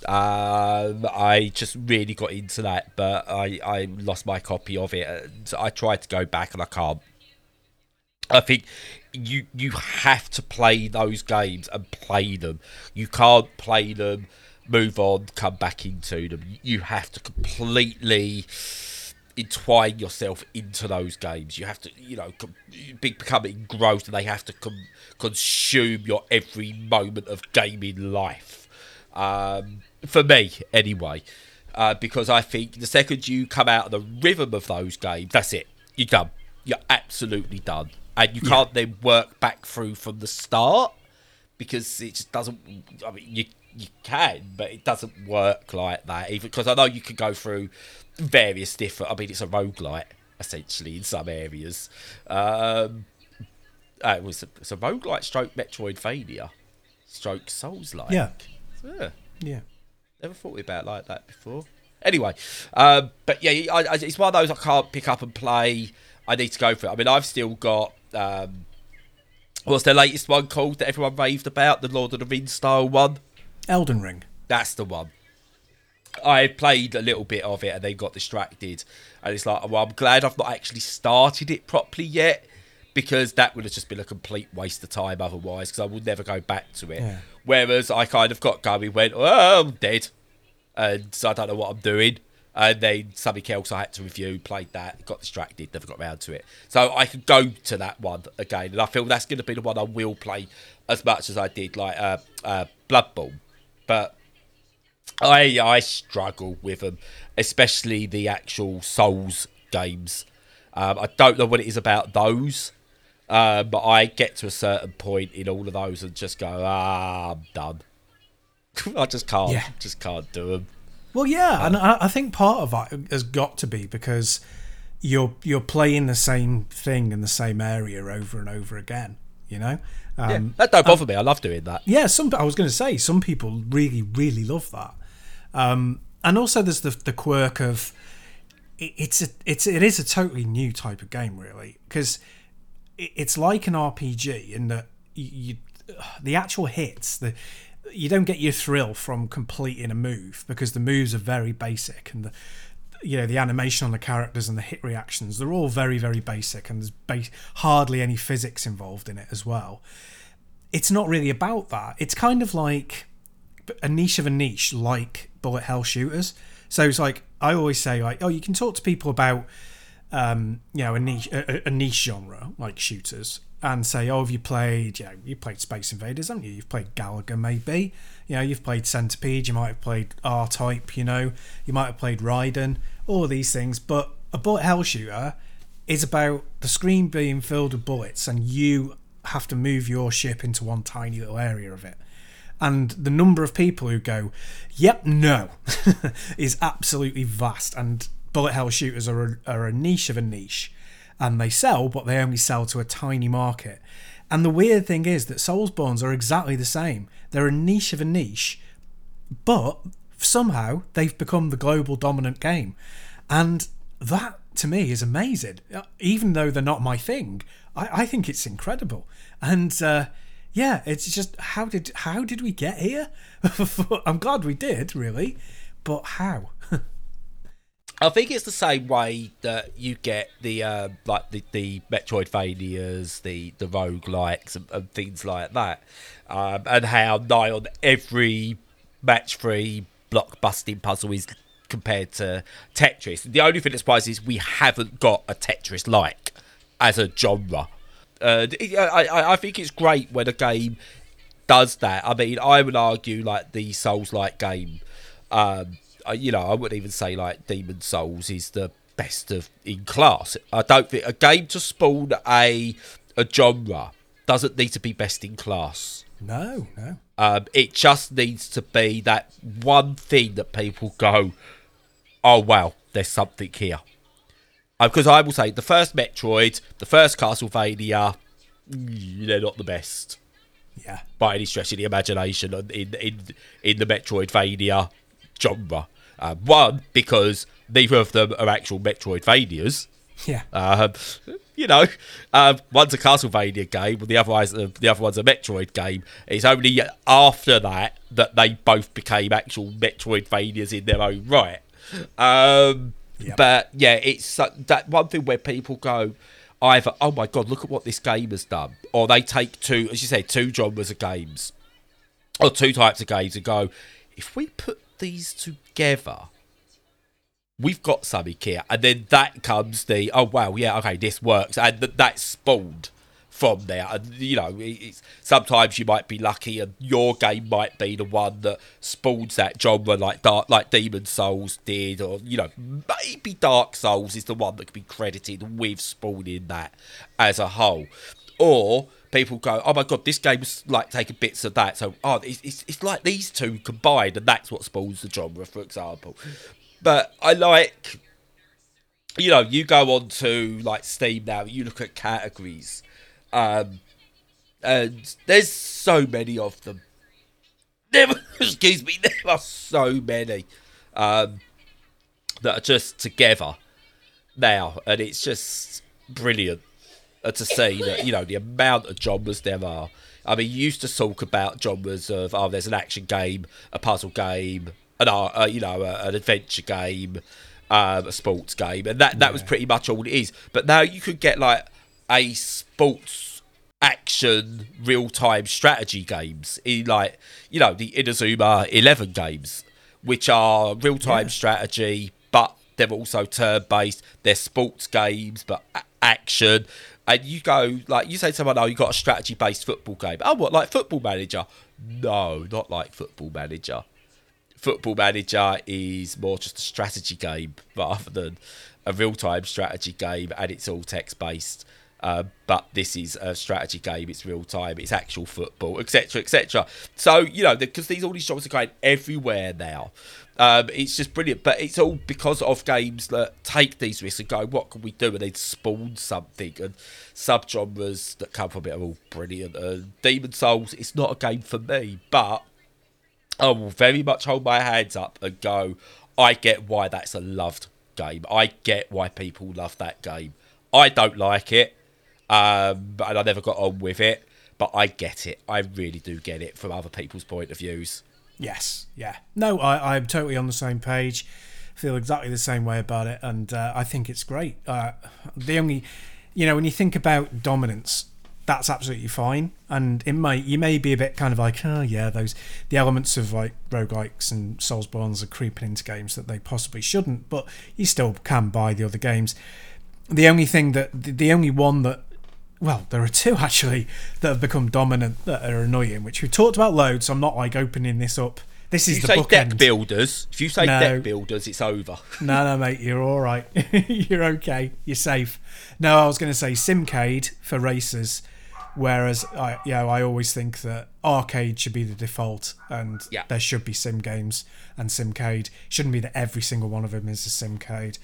Speaker 1: Um, I just really got into that, but I, I lost my copy of it. And I tried to go back and I can't. I think you you have to play those games and play them. You can't play them, move on, come back into them. You have to completely entwine yourself into those games. You have to, you know, become engrossed, and they have to com- consume your every moment of gaming life. Um, for me anyway. Uh, because I think the second you come out of the rhythm of those games, that's it. You're done. You're absolutely done, and you can't then work back through from the start because it just doesn't. I mean, you you can, but it doesn't work like that. Even because I know you can go through various different. I mean, it's a roguelite essentially in some areas. Um, uh, it was a, it's a roguelite stroke Metroidvania, stroke Souls like.
Speaker 2: Yeah.
Speaker 1: yeah.
Speaker 2: Yeah.
Speaker 1: Never thought about it like that before. Anyway, um, but yeah, I, I, it's one of those I can't pick up and play. I need to go for it. I mean, I've still got. Um, what's the latest one called that everyone raved about? The Lord of the Rings style one?
Speaker 2: Elden Ring.
Speaker 1: That's the one. I played a little bit of it and then got distracted. And it's like, well, I'm glad I've not actually started it properly yet because that would have just been a complete waste of time otherwise because I would never go back to it.
Speaker 2: Yeah.
Speaker 1: Whereas I kind of got going, went, oh, I'm dead. And so I don't know what I'm doing. And then something else I had to review, played that, got distracted, never got around to it. So I could go to that one again. And I feel that's going to be the one I will play as much as I did, like uh, uh, Bloodborne. But I I struggle with them, especially the actual Souls games. Um, I don't know what it is about those, uh, but I get to a certain point in all of those and just go, ah, I'm done. (laughs) I just can't,
Speaker 2: Yeah.
Speaker 1: just can't do them.
Speaker 2: Well, yeah, and I, I think part of that has got to be because you're you're playing the same thing in the same area over and over again. You know. Um,
Speaker 1: That don't bother me. I love doing that.
Speaker 2: Yeah, some I was going to say some people really really love that, um, and also there's the the quirk of it, it's a it's it is a totally new type of game really because it, it's like an RPG in that you, you the actual hits the you don't get your thrill from completing a move because the moves are very basic and the you know the animation on the characters and the hit reactions they're all very very basic and there's ba- hardly any physics involved in it as well it's not really about that. It's kind of like a niche of a niche, like bullet hell shooters. So it's like I always say, like, oh, you can talk to people about, um, you know, a niche, a, a niche genre like shooters, and say, oh, have you played, you you played Space Invaders, haven't you? You've played Galaga, maybe. You know, you've played Centipede. You might have played R Type. You know, you might have played Raiden. All of these things, but a bullet hell shooter is about the screen being filled with bullets and you have to move your ship into one tiny little area of it. And the number of people who go, yep, no, (laughs) is absolutely vast. And bullet hell shooters are a, are a niche of a niche. And they sell, but they only sell to a tiny market. And the weird thing is that Soulsbornes are exactly the same. They're a niche of a niche, but somehow they've become the global dominant game. And that to me is amazing. Even though they're not my thing, I, I think it's incredible. And uh, yeah, it's just how did how did we get here? (laughs) I'm glad we did, really, but how?
Speaker 1: I think it's the same way that you get the uh, like the, the Metroidvanias, the the roguelikes and, and things like that, um, and how nigh on every match free blockbusting puzzle is compared to Tetris. The only thing that surprises is we haven't got a Tetris like as a genre. Uh, I, I think it's great when a game does that. I mean, I would argue like the Souls like game. Um, I- you know, I wouldn't even say like Demon Souls is the best of in class. I don't think a game to spawn a a genre doesn't need to be best in class.
Speaker 2: No, no.
Speaker 1: Um, it just needs to be that one thing that people go, oh wow, there's something here. Because I will say the first Metroid, the first Castlevania, mm, they're not the best
Speaker 2: Yeah,
Speaker 1: by any stretch of the imagination in in in the Metroidvania genre. Uh, one because neither of them are actual Metroidvanias.
Speaker 2: yeah.
Speaker 1: Um, you know, um, one's a Castlevania game, the other one's a, the other one's a Metroid game. It's only after that that they both became actual Metroidvanias in their own right. Um,
Speaker 2: Yep.
Speaker 1: But yeah, it's uh, that one thing where people go either, "Oh my god, look at what this game has done," or they take two, as you say, two genres of games or two types of games and go, "If we put these together." we've got something here, and then that comes the oh wow yeah okay this works, and th- that's spawned from there. And you know, it's, sometimes you might be lucky, and your game might be the one that spawns that genre, like Dark, like Demon Souls did, or you know maybe Dark Souls is the one that could be credited with spawning that as a whole, or. People go, oh my god, this game's like taking bits of that. So, oh, it's, it's, it's like these two combined, and that's what spawns the genre, for example. But I like, you know, you go on to like Steam now, you look at categories, um, and there's so many of them. there, (laughs) excuse me, there are so many um, that are just together now, and it's just brilliant uh, to see that you know the amount of genres there are. I mean, you used to talk about genres of oh, there's an action game, a puzzle game, an uh, you know, uh, an adventure game, um, a sports game, and that that yeah. was pretty much all it is. But now you could get like a sports action real time strategy games in like you know the Inazuma Eleven games, which are real time yeah. strategy, but they're also turn based. They're sports games, but a- action. And you go like you say to someone, "Oh, you got a strategy based football game." Oh, what like Football Manager? No, not like Football Manager. Football Manager is more just a strategy game rather than a real time strategy game, and it's all text based. Uh, but this is a strategy game. It's real time. It's actual football, etc., etc. So you know, because these all these jobs are going everywhere now. Um, it's just brilliant, but it's all because of games that take these risks and go, what can we do? And they spawn something, and subgenres that come from it are all brilliant. Uh, Demon Souls, it's not a game for me, but I will very much hold my hands up and go, I get why that's a loved game. I get why people love that game. I don't like it, um, and I never got on with it, but I get it. I really do get it from other people's point of views.
Speaker 2: Yes, yeah. No, I, I'm totally on the same page. Feel exactly the same way about it, and uh, I think it's great. Uh, the only, you know, when you think about dominance, that's absolutely fine. And it might you may be a bit kind of like, oh yeah, those the elements of like roguelikes and Soulsbornes are creeping into games that they possibly shouldn't, but you still can buy the other games. The only thing that the only one that well, there are two actually that have become dominant that are annoying, which we talked about loads. So I'm not like opening this up. This is
Speaker 1: if you
Speaker 2: the
Speaker 1: say
Speaker 2: bookend.
Speaker 1: deck builders. If you say no. deck builders, it's over.
Speaker 2: no, no, mate, you're all right. (laughs) you're okay. You're safe. No, I was going to say Simcade for racers, whereas I, yeah, I always think that arcade should be the default, and
Speaker 1: yeah.
Speaker 2: there should be sim games and Simcade. Shouldn't be that every single one of them is a Simcade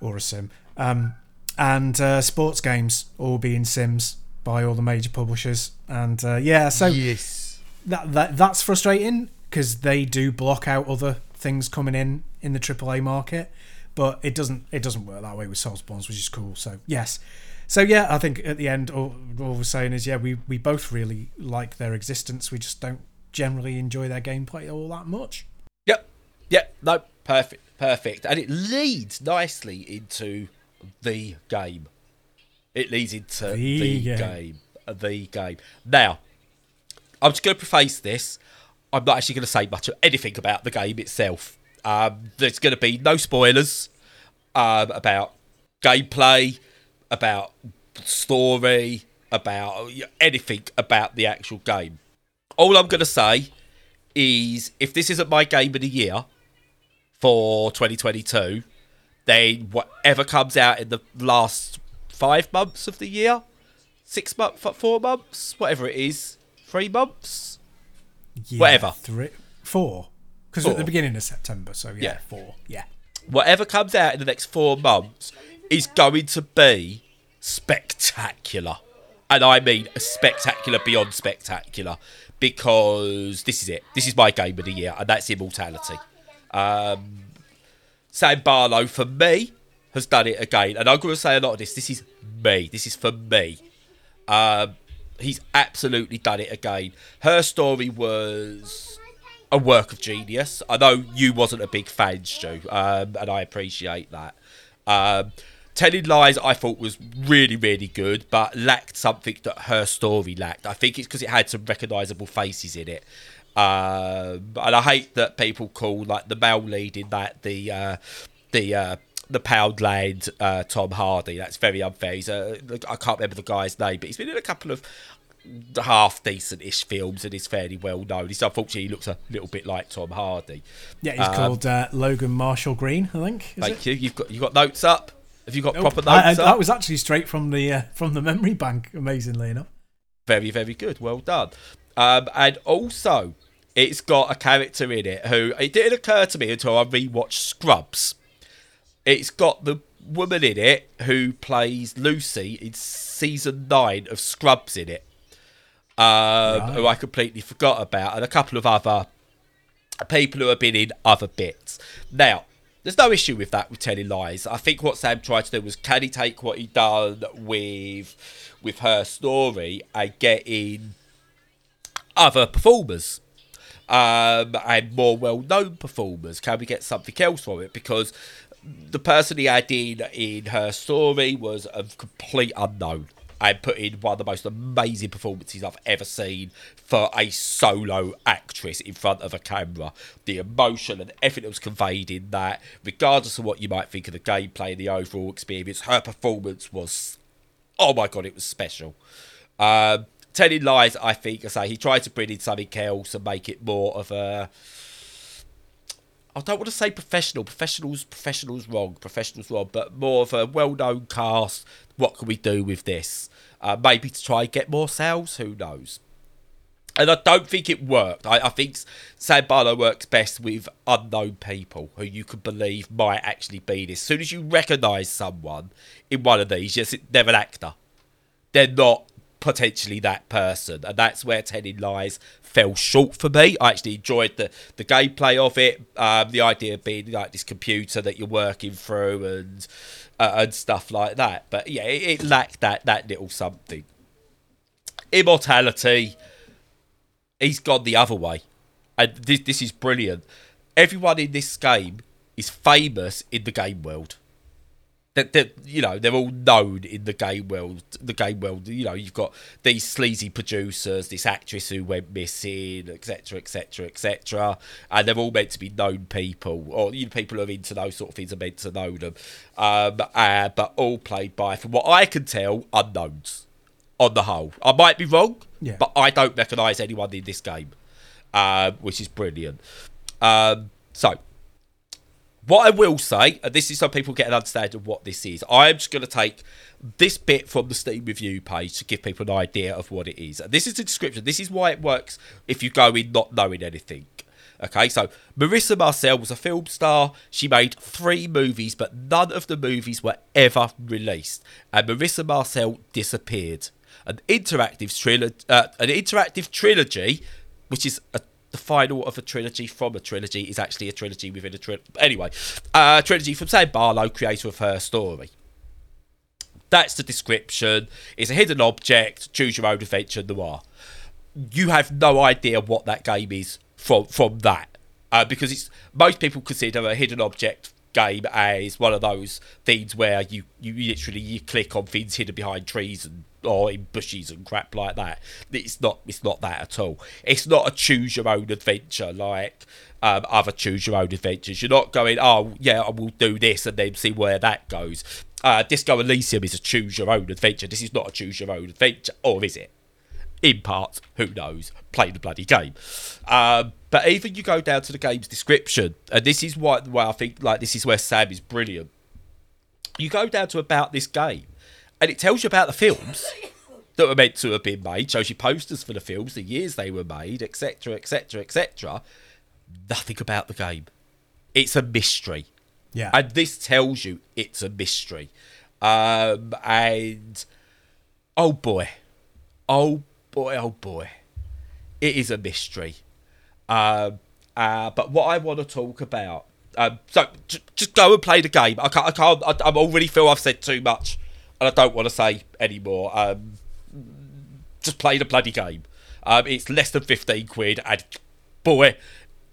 Speaker 2: or a sim. Um, and uh, sports games all being Sims by all the major publishers. And uh, yeah, so
Speaker 1: yes.
Speaker 2: that, that that's frustrating because they do block out other things coming in in the AAA market, but it doesn't it doesn't work that way with Soulsbornes, which is cool. So yes. So yeah, I think at the end, all, all we're saying is, yeah, we, we both really like their existence. We just don't generally enjoy their gameplay all that much.
Speaker 1: Yep, yep, no, perfect, perfect, and it leads nicely into the game. It leads into the, the game. game. The game. Now, I'm just going to preface this. I'm not actually going to say much of anything about the game itself. Um, there's going to be no spoilers um, about gameplay, about story, about anything about the actual game. All I'm going to say is if this isn't my game of the year for 2022, then whatever comes out in the last five months of the year, six months, four months, whatever it is, three months, yeah, whatever,
Speaker 2: three, four, because at the beginning of September, so yeah, yeah, four, yeah.
Speaker 1: Whatever comes out in the next four months is going to be spectacular, and I mean spectacular beyond spectacular, because this is it. This is my game of the year, and that's Immortality. Um, Sam Barlow, for me, has done it again. And I'm going to say a lot of this. This is me. This is for me. Um, he's absolutely done it again. Her story was a work of genius. I know you wasn't a big fan, Stu, um, and I appreciate that. Um, Telling Lies, I thought was really, really good, but lacked something that her story lacked. I think it's because it had some recognisable faces in it. Um, and I hate that people call like the male lead in that the uh, the uh, the Poundland uh, Tom Hardy. That's very unfair. He's a, I can't remember the guy's name, but he's been in a couple of half decent ish films and is fairly well known. He's unfortunately he looks a little bit like Tom Hardy.
Speaker 2: Yeah, he's um, called uh, Logan Marshall Green, I think.
Speaker 1: thank it? you. You've got you got notes up. Have you got nope. proper notes? I, I,
Speaker 2: that was actually straight from the uh, from the memory bank. Amazingly enough.
Speaker 1: Very very good. Well done. Um, and also, it's got a character in it who it didn't occur to me until I rewatched Scrubs. It's got the woman in it who plays Lucy in season nine of Scrubs in it. um, who I completely forgot about, and a couple of other people who have been in other bits. Now, there's no issue with that with telling lies. I think what Sam tried to do was can he take what he done with with her story and get in other performers um, and more well-known performers? Can we get something else from it? Because the person he had in in her story was a complete unknown and put in one of the most amazing performances I've ever seen for a solo actress in front of a camera. The emotion and everything that was conveyed in that, regardless of what you might think of the gameplay and the overall experience, her performance was, oh my god, it was special. Um, telling lies, I think, I say he tried to bring in something else and make it more of a I don't want to say professional. Professionals, professionals wrong. Professionals wrong. But more of a well-known cast. What can we do with this? Uh, maybe to try and get more sales. Who knows? And I don't think it worked. I, I think Sam Barlow works best with unknown people who you can believe might actually be this. As soon as you recognise someone in one of these, yes, they're an actor. They're not potentially that person, and that's where Telling Lies fell short for me. I actually enjoyed the the gameplay of it, um, the idea of being like this computer that you're working through and uh, and stuff like that. But yeah, it, it lacked that that little something. Immortality, he's gone the other way, and this this is brilliant. Everyone in this game is famous in the game world that that you know they're all known in the game world. The game world, you know, you've got these sleazy producers, this actress who went missing, etc., etc., etc., and they're all meant to be known people, or you know, people who are into those sort of things are meant to know them. Um, uh, but all played by, from what I can tell, unknowns. On the whole, I might be wrong,
Speaker 2: Yeah.
Speaker 1: but I don't recognise anyone in this game, um, which is brilliant. Um, so what I will say, and this is so people get an understanding of what this is, I'm just going to take this bit from the Steam review page to give people an idea of what it is. And this is the description. This is why it works if you go in not knowing anything. Okay, so Marissa Marcel was a film star. She made three movies, but none of the movies were ever released. And Marissa Marcel disappeared. An interactive uh, an interactive trilogy, which is a the final of a trilogy from a trilogy is actually a trilogy within a trilogy. Anyway, uh, trilogy from Sam Barlow, creator of her story. That's the description. It's a hidden object, choose your own adventure noir. You have no idea what that game is from from that, uh, because it's most people consider a hidden object game as one of those things where you, you literally you click on things hidden behind trees and or in bushes and crap like that. It's not it's not that at all. It's not a choose your own adventure like um, other choose your own adventures. You're not going, oh yeah, I will do this and then see where that goes. Uh, Disco Elysium is a choose your own adventure. This is not a choose your own adventure, or is it? In parts, who knows? Play the bloody game. Um, but even you go down to the game's description, and this is why, why I think like this is where Sam is brilliant. You go down to about this game, and it tells you about the films that were meant to have been made, shows you posters for the films, the years they were made, etc., etc., etc. Nothing about the game. It's a mystery.
Speaker 2: Yeah.
Speaker 1: And this tells you it's a mystery. Um, and oh boy, oh boy, oh boy, it is a mystery. Um, uh, but what I want to talk about, um, so j- just go and play the game. I can't, I can't, I, I already feel I've said too much, and I don't want to say anymore. Um, just play the bloody game. Um, it's less than fifteen quid, and boy,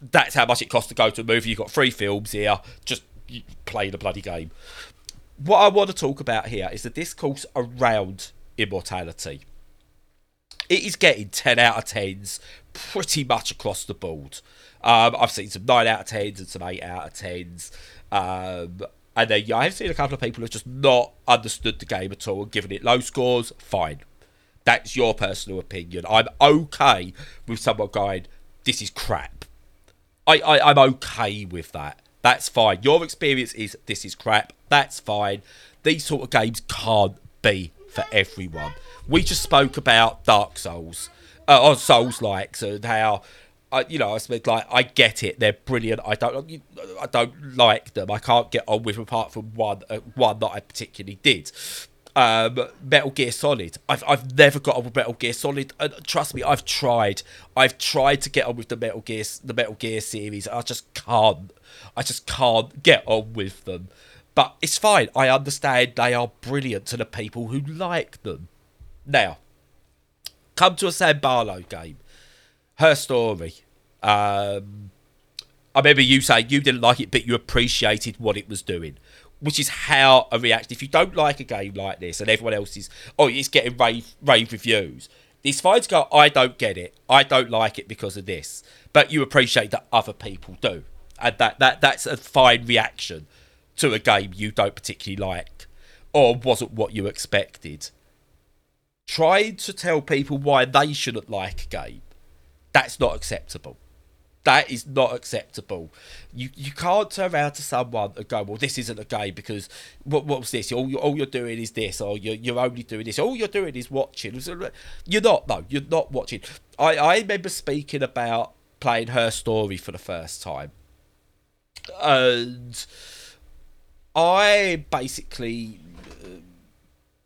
Speaker 1: that's how much it costs to go to a movie. You've got three films here. Just play the bloody game. What I want to talk about here is the discourse around immortality. It is getting 10 out of 10s pretty much across the board. Um, I've seen some 9 out of 10s and some 8 out of 10s. Um, and then yeah, I've seen a couple of people who've just not understood the game at all and given it low scores. Fine. That's your personal opinion. I'm okay with someone going, this is crap. I, I, I'm okay with that. That's fine. Your experience is this is crap. That's fine. These sort of games can't be for everyone. We just spoke about Dark Souls, uh, or Souls likes, and how, uh, you know, I speak like I get it. They're brilliant. I don't, I don't like them. I can't get on with them apart from one, uh, one that I particularly did. Um, Metal Gear Solid. I've I've never got on with Metal Gear Solid. And trust me, I've tried. I've tried to get on with the Metal Gear the Metal Gear series. I just can't. I just can't get on with them. But it's fine. I understand they are brilliant to the people who like them. Now, come to a Sam Barlow game. Her story. Um, I remember you saying you didn't like it, but you appreciated what it was doing, which is how I react. If you don't like a game like this and everyone else is, oh, it's getting rave, rave reviews, it's fine to go, I don't get it. I don't like it because of this. But you appreciate that other people do. And that, that that's a fine reaction to a game you don't particularly like or wasn't what you expected. Trying to tell people why they shouldn't like a game, that's not acceptable. That is not acceptable. You you can't turn around to someone and go, well, this isn't a game because what what was this? All you're, all you're doing is this, or you're, you're only doing this. All you're doing is watching. You're not, no, you're not watching. I, I remember speaking about playing her story for the first time. And I basically uh,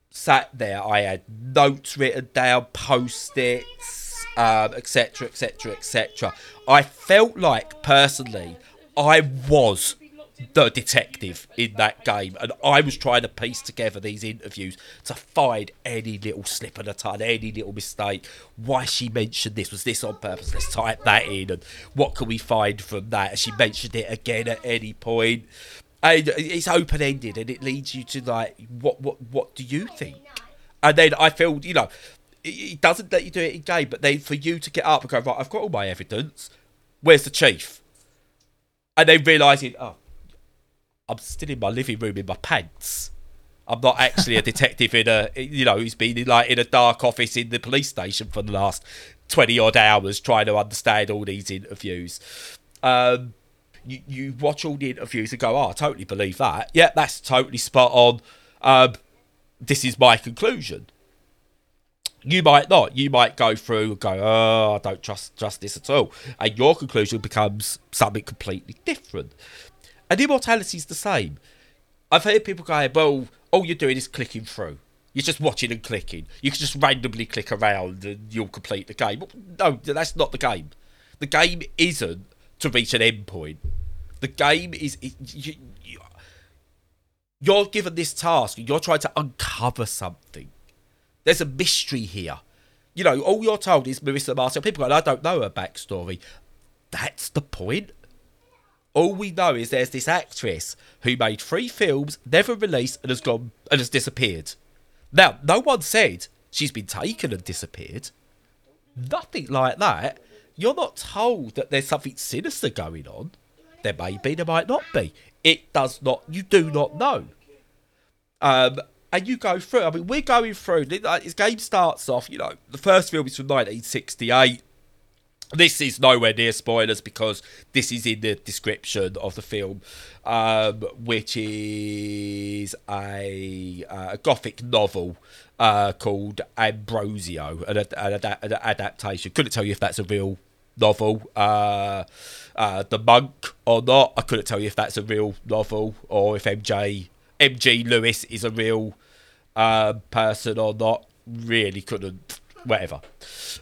Speaker 1: sat there. I had notes written down, post-its, etc., etc., etc. I felt like personally, I was the detective in that game, and I was trying to piece together these interviews to find any little slip of the tongue, any little mistake. Why she mentioned this? Was this on purpose? Let's type that in, and what can we find from that? Has she mentioned it again at any point? and it's open ended, and it leads you to like, what, what, what do you think? And then I feel, you know, it, doesn't let you do it in game, but then for you to get up and go, right, I've got all my evidence. Where's the chief? And then realizing, oh, I'm still in my living room in my pants. I'm not actually a (laughs) detective in a, you know, who's been in, like in a dark office in the police station for the last twenty odd hours trying to understand all these interviews. Um, you, you watch all the interviews and go, oh, I totally believe that. Yeah, that's totally spot on. Um, this is my conclusion. You might not. You might go through and go, oh, I don't trust, trust this at all. And your conclusion becomes something completely different. And immortality is the same. I've heard people go, well, all you're doing is clicking through. You're just watching and clicking. You can just randomly click around and you'll complete the game. No, that's not the game. The game isn't to reach an endpoint. The game is you, you, you're given this task. You're trying to uncover something. There's a mystery here. You know, all you're told is Marissa Martin. People go, I don't know her backstory. That's the point. All we know is there's this actress who made three films, never released, and has gone and has disappeared. Now, no one said she's been taken and disappeared. Nothing like that. You're not told that there's something sinister going on. There may be, there might not be. It does not, you do not know. Um, and you go through, I mean, we're going through, this game starts off, you know, the first film is from 1968. This is nowhere near spoilers because this is in the description of the film, um, which is a, uh, a gothic novel uh, called Ambrosio, an, an, an, adaptation. Couldn't tell you if that's a real novel. Uh, uh, the Monk or not. I couldn't tell you if that's a real novel or if MJ MG Lewis is a real uh, person or not. Really couldn't. Whatever.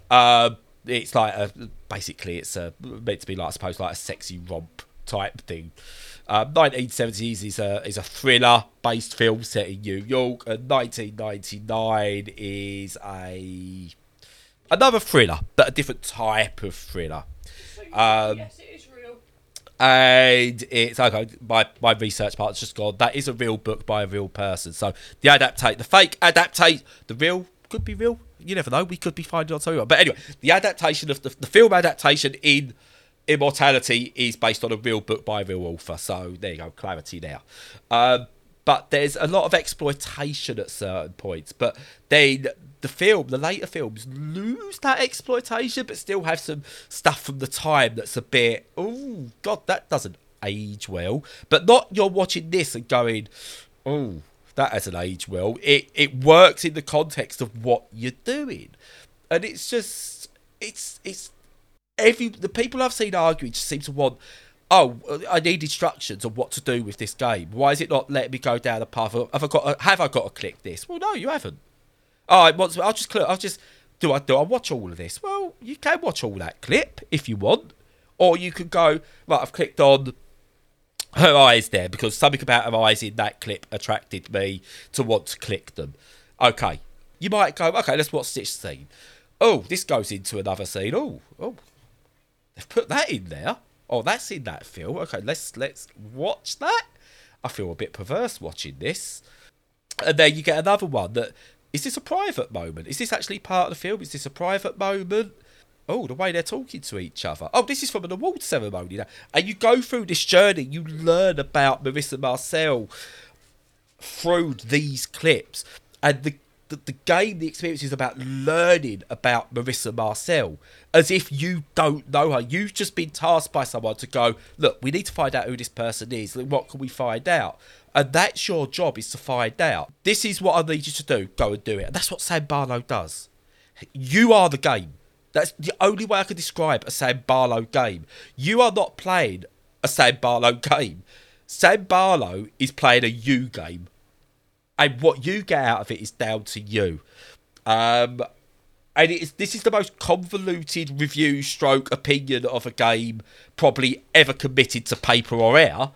Speaker 1: Uh, it's like a basically it's a meant to be like I suppose like a sexy romp type thing. Uh, 1970s is a is a thriller based film set in New York, and 1999 is a another thriller, but a different type of thriller. Um, yes. And it's okay. My my research part's just gone. That is a real book by a real person. So the adaptate, the fake adaptate, the real could be real. You never know. We could be finding on something. But anyway, the adaptation of the, the film adaptation in Immortality is based on a real book by a real author. So there you go, clarity there. Um, but there's a lot of exploitation at certain points. But then the film, the later films, lose that exploitation, but still have some stuff from the time that's a bit, oh god, that doesn't age well. But not you're watching this and going, oh, that hasn't aged well. It it works in the context of what you're doing, and it's just it's it's every the people I've seen arguing just seem to want oh, I need instructions on what to do with this game. Why is it not letting me go down the path? Of, have I got? To, have I got to click this? Well, no, you haven't. I'll just. I'll just do. I do. I watch all of this. Well, you can watch all that clip if you want, or you could go right. I've clicked on her eyes there because something about her eyes in that clip attracted me to want to click them. Okay, you might go. Okay, let's watch this scene. Oh, this goes into another scene. Oh, oh, they've put that in there. Oh, that's in that film. Okay, let's let's watch that. I feel a bit perverse watching this. And then you get another one that is this a private moment? Is this actually part of the film? Is this a private moment? Oh, the way they're talking to each other. Oh, this is from an award ceremony now. And you go through this journey, you learn about Marissa Marcel through these clips. And the the, the game, the experience is about learning about Marissa Marcel as if you don't know her. You've just been tasked by someone to go, look, we need to find out who this person is. What can we find out? And that's your job is to find out. This is what I need you to do. Go and do it. And that's what Sam Barlow does. You are the game. That's the only way I can describe a Sam Barlow game. You are not playing a Sam Barlow game. Sam Barlow is playing a you game and what you get out of it is down to you. Um, and it's, this is the most convoluted review stroke opinion of a game probably ever committed to paper or air.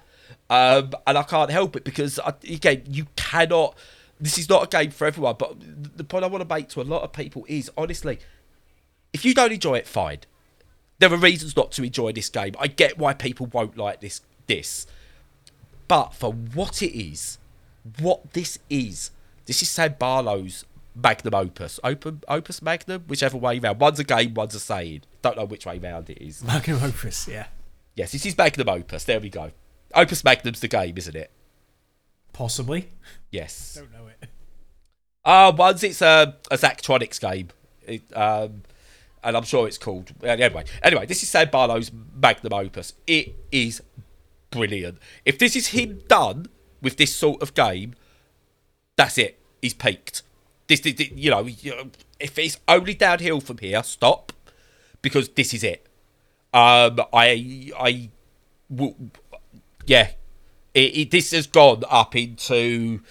Speaker 1: Um, and I can't help it because, I, again, you cannot. This is not a game for everyone. But the point I want to make to a lot of people is honestly, if you don't enjoy it, fine. There are reasons not to enjoy this game. I get why people won't like this. This, but for what it is, what this is. This is Sam Barlow's magnum opus. Open opus magnum, whichever way round. One's a game, one's a saying. Don't know which way round it is.
Speaker 2: Magnum opus, yeah.
Speaker 1: Yes, this is magnum opus. There we go. Opus magnum's the game, isn't it?
Speaker 2: Possibly.
Speaker 1: Yes. (laughs)
Speaker 2: Don't know it.
Speaker 1: Uh, once it's a, a Zachtronics game. It, um, and I'm sure it's called. Anyway, anyway, this is Sam Barlow's magnum opus. It is brilliant. If this is him done with this sort of game, that's it. He's peaked. This, this, you know, if it's only downhill from here, stop, because this is it. Um, I, I, w- yeah, it, it, this has gone up into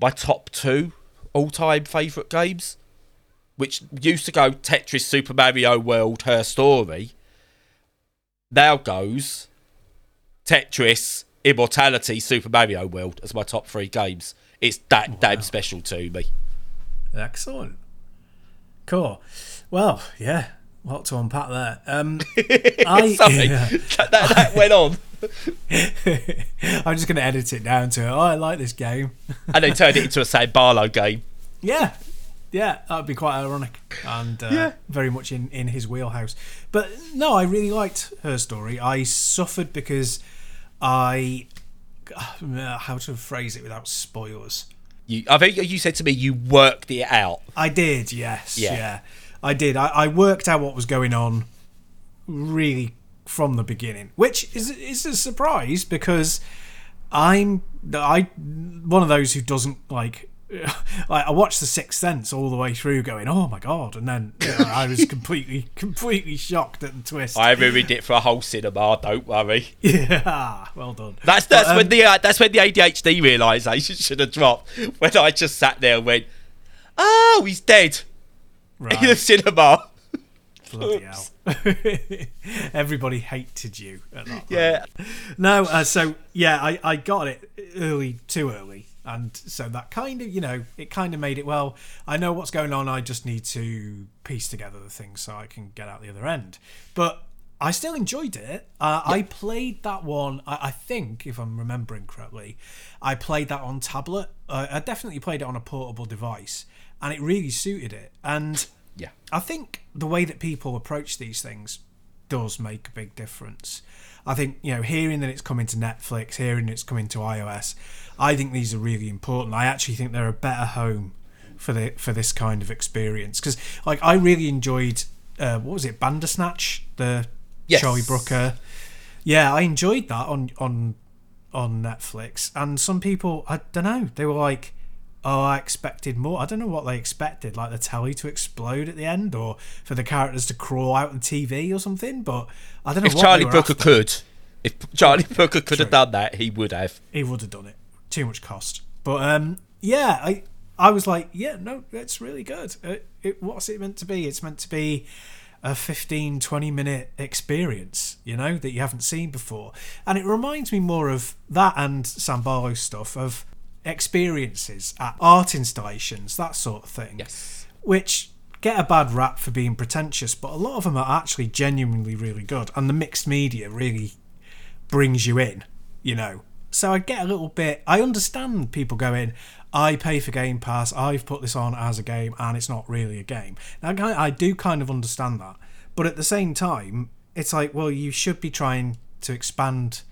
Speaker 1: my top two all-time favourite games, which used to go Tetris, Super Mario World, Her Story. Now goes Tetris, Immortality, Super Mario World as my top three games. It's that wow. damn special to me.
Speaker 2: Excellent. Cool. Well, yeah, lot to unpack there. Um, (laughs)
Speaker 1: I, Sorry, yeah. that, that, that (laughs) went on.
Speaker 2: I'm just going to edit it down to, oh, I like this game. (laughs)
Speaker 1: and they turned it into a Sam Barlow game.
Speaker 2: Yeah, yeah, that would be quite ironic and uh, yeah. very much in, in his wheelhouse. But no, I really liked her story. I suffered because I (sighs) how to phrase it without spoilers.
Speaker 1: You, I think you said to me you worked it out.
Speaker 2: I did, yes, yeah, yeah I did. I, I worked out what was going on, really from the beginning, which is is a surprise because I'm I one of those who doesn't like (laughs) like I watched The Sixth Sense all the way through, going, "Oh my god!" And then you know, I was (laughs) completely, completely shocked at the twist.
Speaker 1: I ruined it for a whole cinema. Don't worry.
Speaker 2: Yeah, (laughs) well done.
Speaker 1: That's that's but, um, when the uh, that's when the ADHD realization should have dropped. When I just sat there and went, "Oh, he's dead." Right. In the cinema. (laughs)
Speaker 2: Bloody hell. (laughs) Everybody hated you at that
Speaker 1: Yeah.
Speaker 2: No, uh, so yeah, I, I got it early, too early. And so that kind of you know it kind of made it well i know what's going on. I just need to piece together the things so i can get out the other end. But i still enjoyed it. Uh, i played that one I, I, think if i'm remembering correctly i played that on tablet. Uh, i definitely played it on a portable device and it really suited it and
Speaker 1: yeah
Speaker 2: i think the way that people approach these things does make a big difference I think you know hearing that it's coming to Netflix, hearing it's coming to iOS, I think these are really important. I actually think they're a better home for the for this kind of experience because like I really enjoyed uh, what was it Bandersnatch the yes. Charlie Brooker. Yeah, I enjoyed that on on on Netflix, and some people I don't know they were like, oh, I expected more. I don't know what they expected, like the telly to explode at the end, or for the characters to crawl out on TV or something. But I don't know.
Speaker 1: If Charlie Brooker
Speaker 2: after.
Speaker 1: could, if Charlie Brooker could have done that, he would have.
Speaker 2: he would have done it. Too much cost. But um, yeah, I I was like, yeah, no, it's really good. It, it, what's it meant to be? It's meant to be a 15, 20 minute experience, you know, that you haven't seen before. And it reminds me more of that and Sam Barlow stuff of experiences at art installations, that sort of thing.
Speaker 1: Yes.
Speaker 2: Which get a bad rap for being pretentious, but a lot of them are actually genuinely really good. And the mixed media really brings you in, you know. So I get a little bit. I understand people going, I pay for Game Pass, I've put this on as a game, and it's not really a game. Now, I I do kind of understand that. But at the same time, it's like, well, you should be trying to expand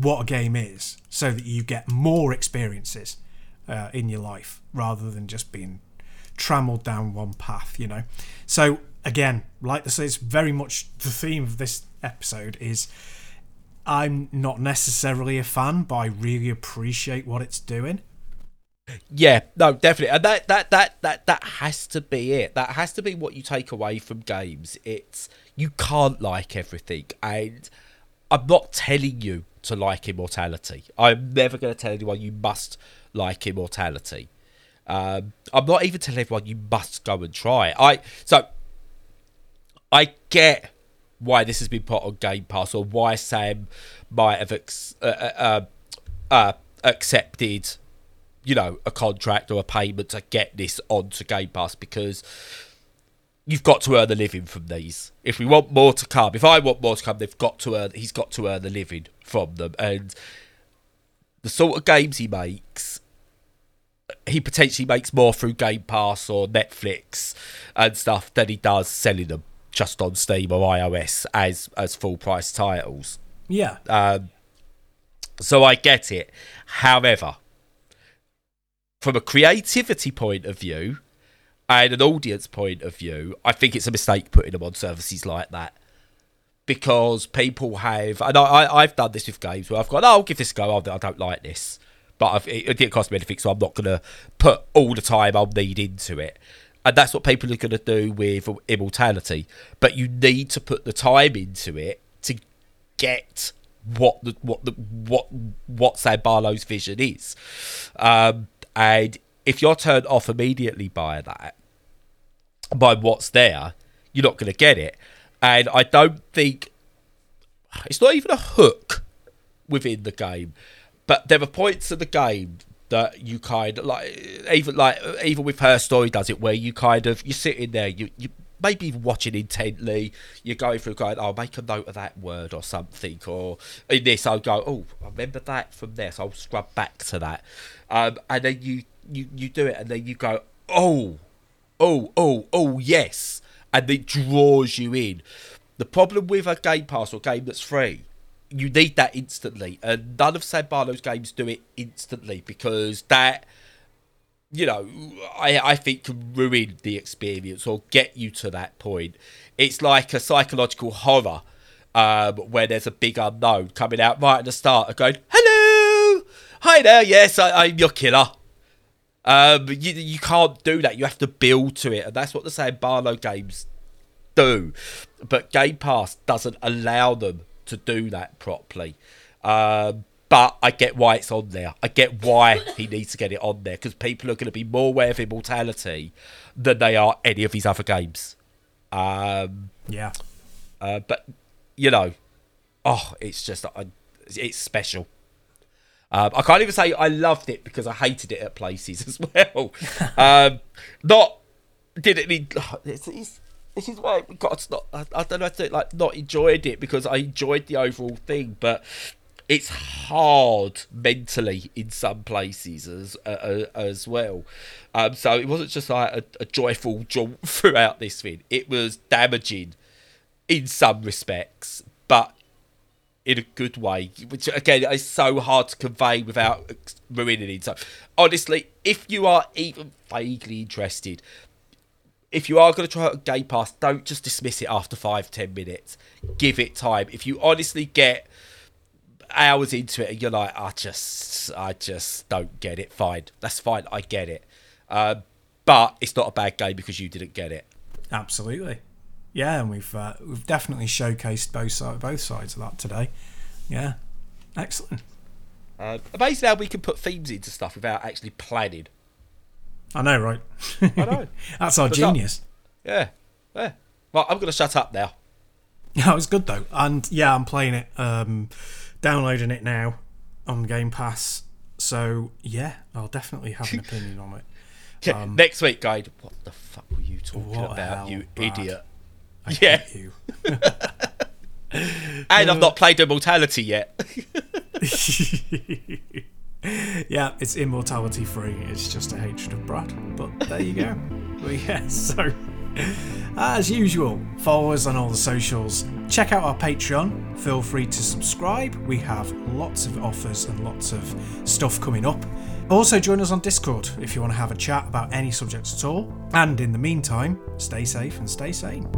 Speaker 2: what a game is so that you get more experiences uh, in your life rather than just being trammeled down one path, you know. So again, like this is very much the theme of this episode is I'm not necessarily a fan, but I really appreciate what it's doing.
Speaker 1: Yeah, no, definitely, and that that that that that has to be it. That has to be what you take away from games. It's you can't like everything, and I'm not telling you to like Immortality. I'm never going to tell anyone you must like Immortality. Um, I'm not even telling everyone you must go and try it. I so I get why this has been put on Game Pass or why Sam might have ex- uh, uh, uh, uh, accepted, you know, a contract or a payment to get this onto Game Pass because you've got to earn a living from these. If we want more to come, if I want more to come, they've got to earn. He's got to earn a living from them, and the sort of games he makes he potentially makes more through Game Pass or Netflix and stuff than he does selling them just on Steam or iOS as as full price titles.
Speaker 2: Yeah,
Speaker 1: Um, so I get it. However, from a creativity point of view an audience point of view, I think it's a mistake putting them on services like that. Because people have, and I, I've done this with games where I've gone, oh, I'll give this a go. I don't like this, but I've, it, it didn't cost me anything, so I'm not going to put all the time I'll need into it. And that's what people are going to do with Immortality. But you need to put the time into it to get what the what the what what Sam Barlow's vision is. Um, and if you're turned off immediately by that, by what's there, you're not going to get it. And I don't think it's not even a hook within the game, but there are points in the game that you kind of like, even like even with her story does it, where you kind of you're sitting there, you you maybe even watching intently, you're going through going, I'll make a note of that word or something, or in this I'll go, oh, I remember that from this, I'll scrub back to that, um, and then you you you do it, and then you go, oh oh, oh, oh, yes, and it draws you in. The problem with a Game Pass or game that's free, you need that instantly, and none of Sam Barlow's games do it instantly because that, you know, I I think can ruin the experience or get you to that point. It's like a psychological horror. Um, where there's a big unknown coming out right at the start and going, "Hello, hi there, yes, I, I'm your killer." Um, you you can't do that. You have to build to it, and that's what the Sam Barlow games do. But Game Pass doesn't allow them to do that properly. Um, but I get why it's on there. I get why (laughs) he needs to get it on there because people are going to be more aware of Immortality than they are any of his other games. Um,
Speaker 2: yeah.
Speaker 1: uh, but you know, oh, it's just I, it's special. Um, I can't even say I loved it because I hated it at places (laughs) as well. um, not need. This is this is why we got not. I, I don't know. To, like not enjoyed it because I enjoyed the overall thing, but it's hard mentally in some places as uh, as well. Um, so it wasn't just like a, a joyful jaunt (laughs) throughout this thing. It was damaging in some respects, but in a good way, which again is so hard to convey without ruining it. So, honestly, if you are even vaguely interested, if you are going to try a Game Pass, don't just dismiss it after five, ten minutes. Give it time. If you honestly get hours into it and you're like, I just, I just don't get it. Fine, that's fine. I get it. Uh, but it's not a bad game because you didn't get it.
Speaker 2: Absolutely. Yeah, and we've uh, we've definitely showcased both side, both sides of that today. Yeah, excellent.
Speaker 1: Uh, amazing how we can put themes into stuff without actually planning.
Speaker 2: I know, right?
Speaker 1: I know. (laughs)
Speaker 2: That's our
Speaker 1: up?
Speaker 2: genius.
Speaker 1: Yeah, yeah. Well, I'm gonna shut up now. (laughs)
Speaker 2: Yeah, it was good though, and yeah, I'm playing it, um, downloading it now on Game Pass. So yeah, I'll definitely have an (laughs) opinion on it.
Speaker 1: Yeah, Next week, guide. What the fuck were you talking
Speaker 2: Um,
Speaker 1: about,
Speaker 2: hell,
Speaker 1: you
Speaker 2: Brad?
Speaker 1: idiot?
Speaker 2: I
Speaker 1: Yeah.
Speaker 2: hate you. (laughs)
Speaker 1: And I've not played Immortality yet. (laughs)
Speaker 2: yeah, it's immortality free. It's just a hatred of Brad. But there you go. (laughs) but yeah, so as usual, follow us on all the socials. Check out our Patreon. Feel free to subscribe. We have lots of offers and lots of stuff coming up. Also, join us on Discord if you want to have a chat about any subjects at all. And in the meantime, stay safe and stay sane.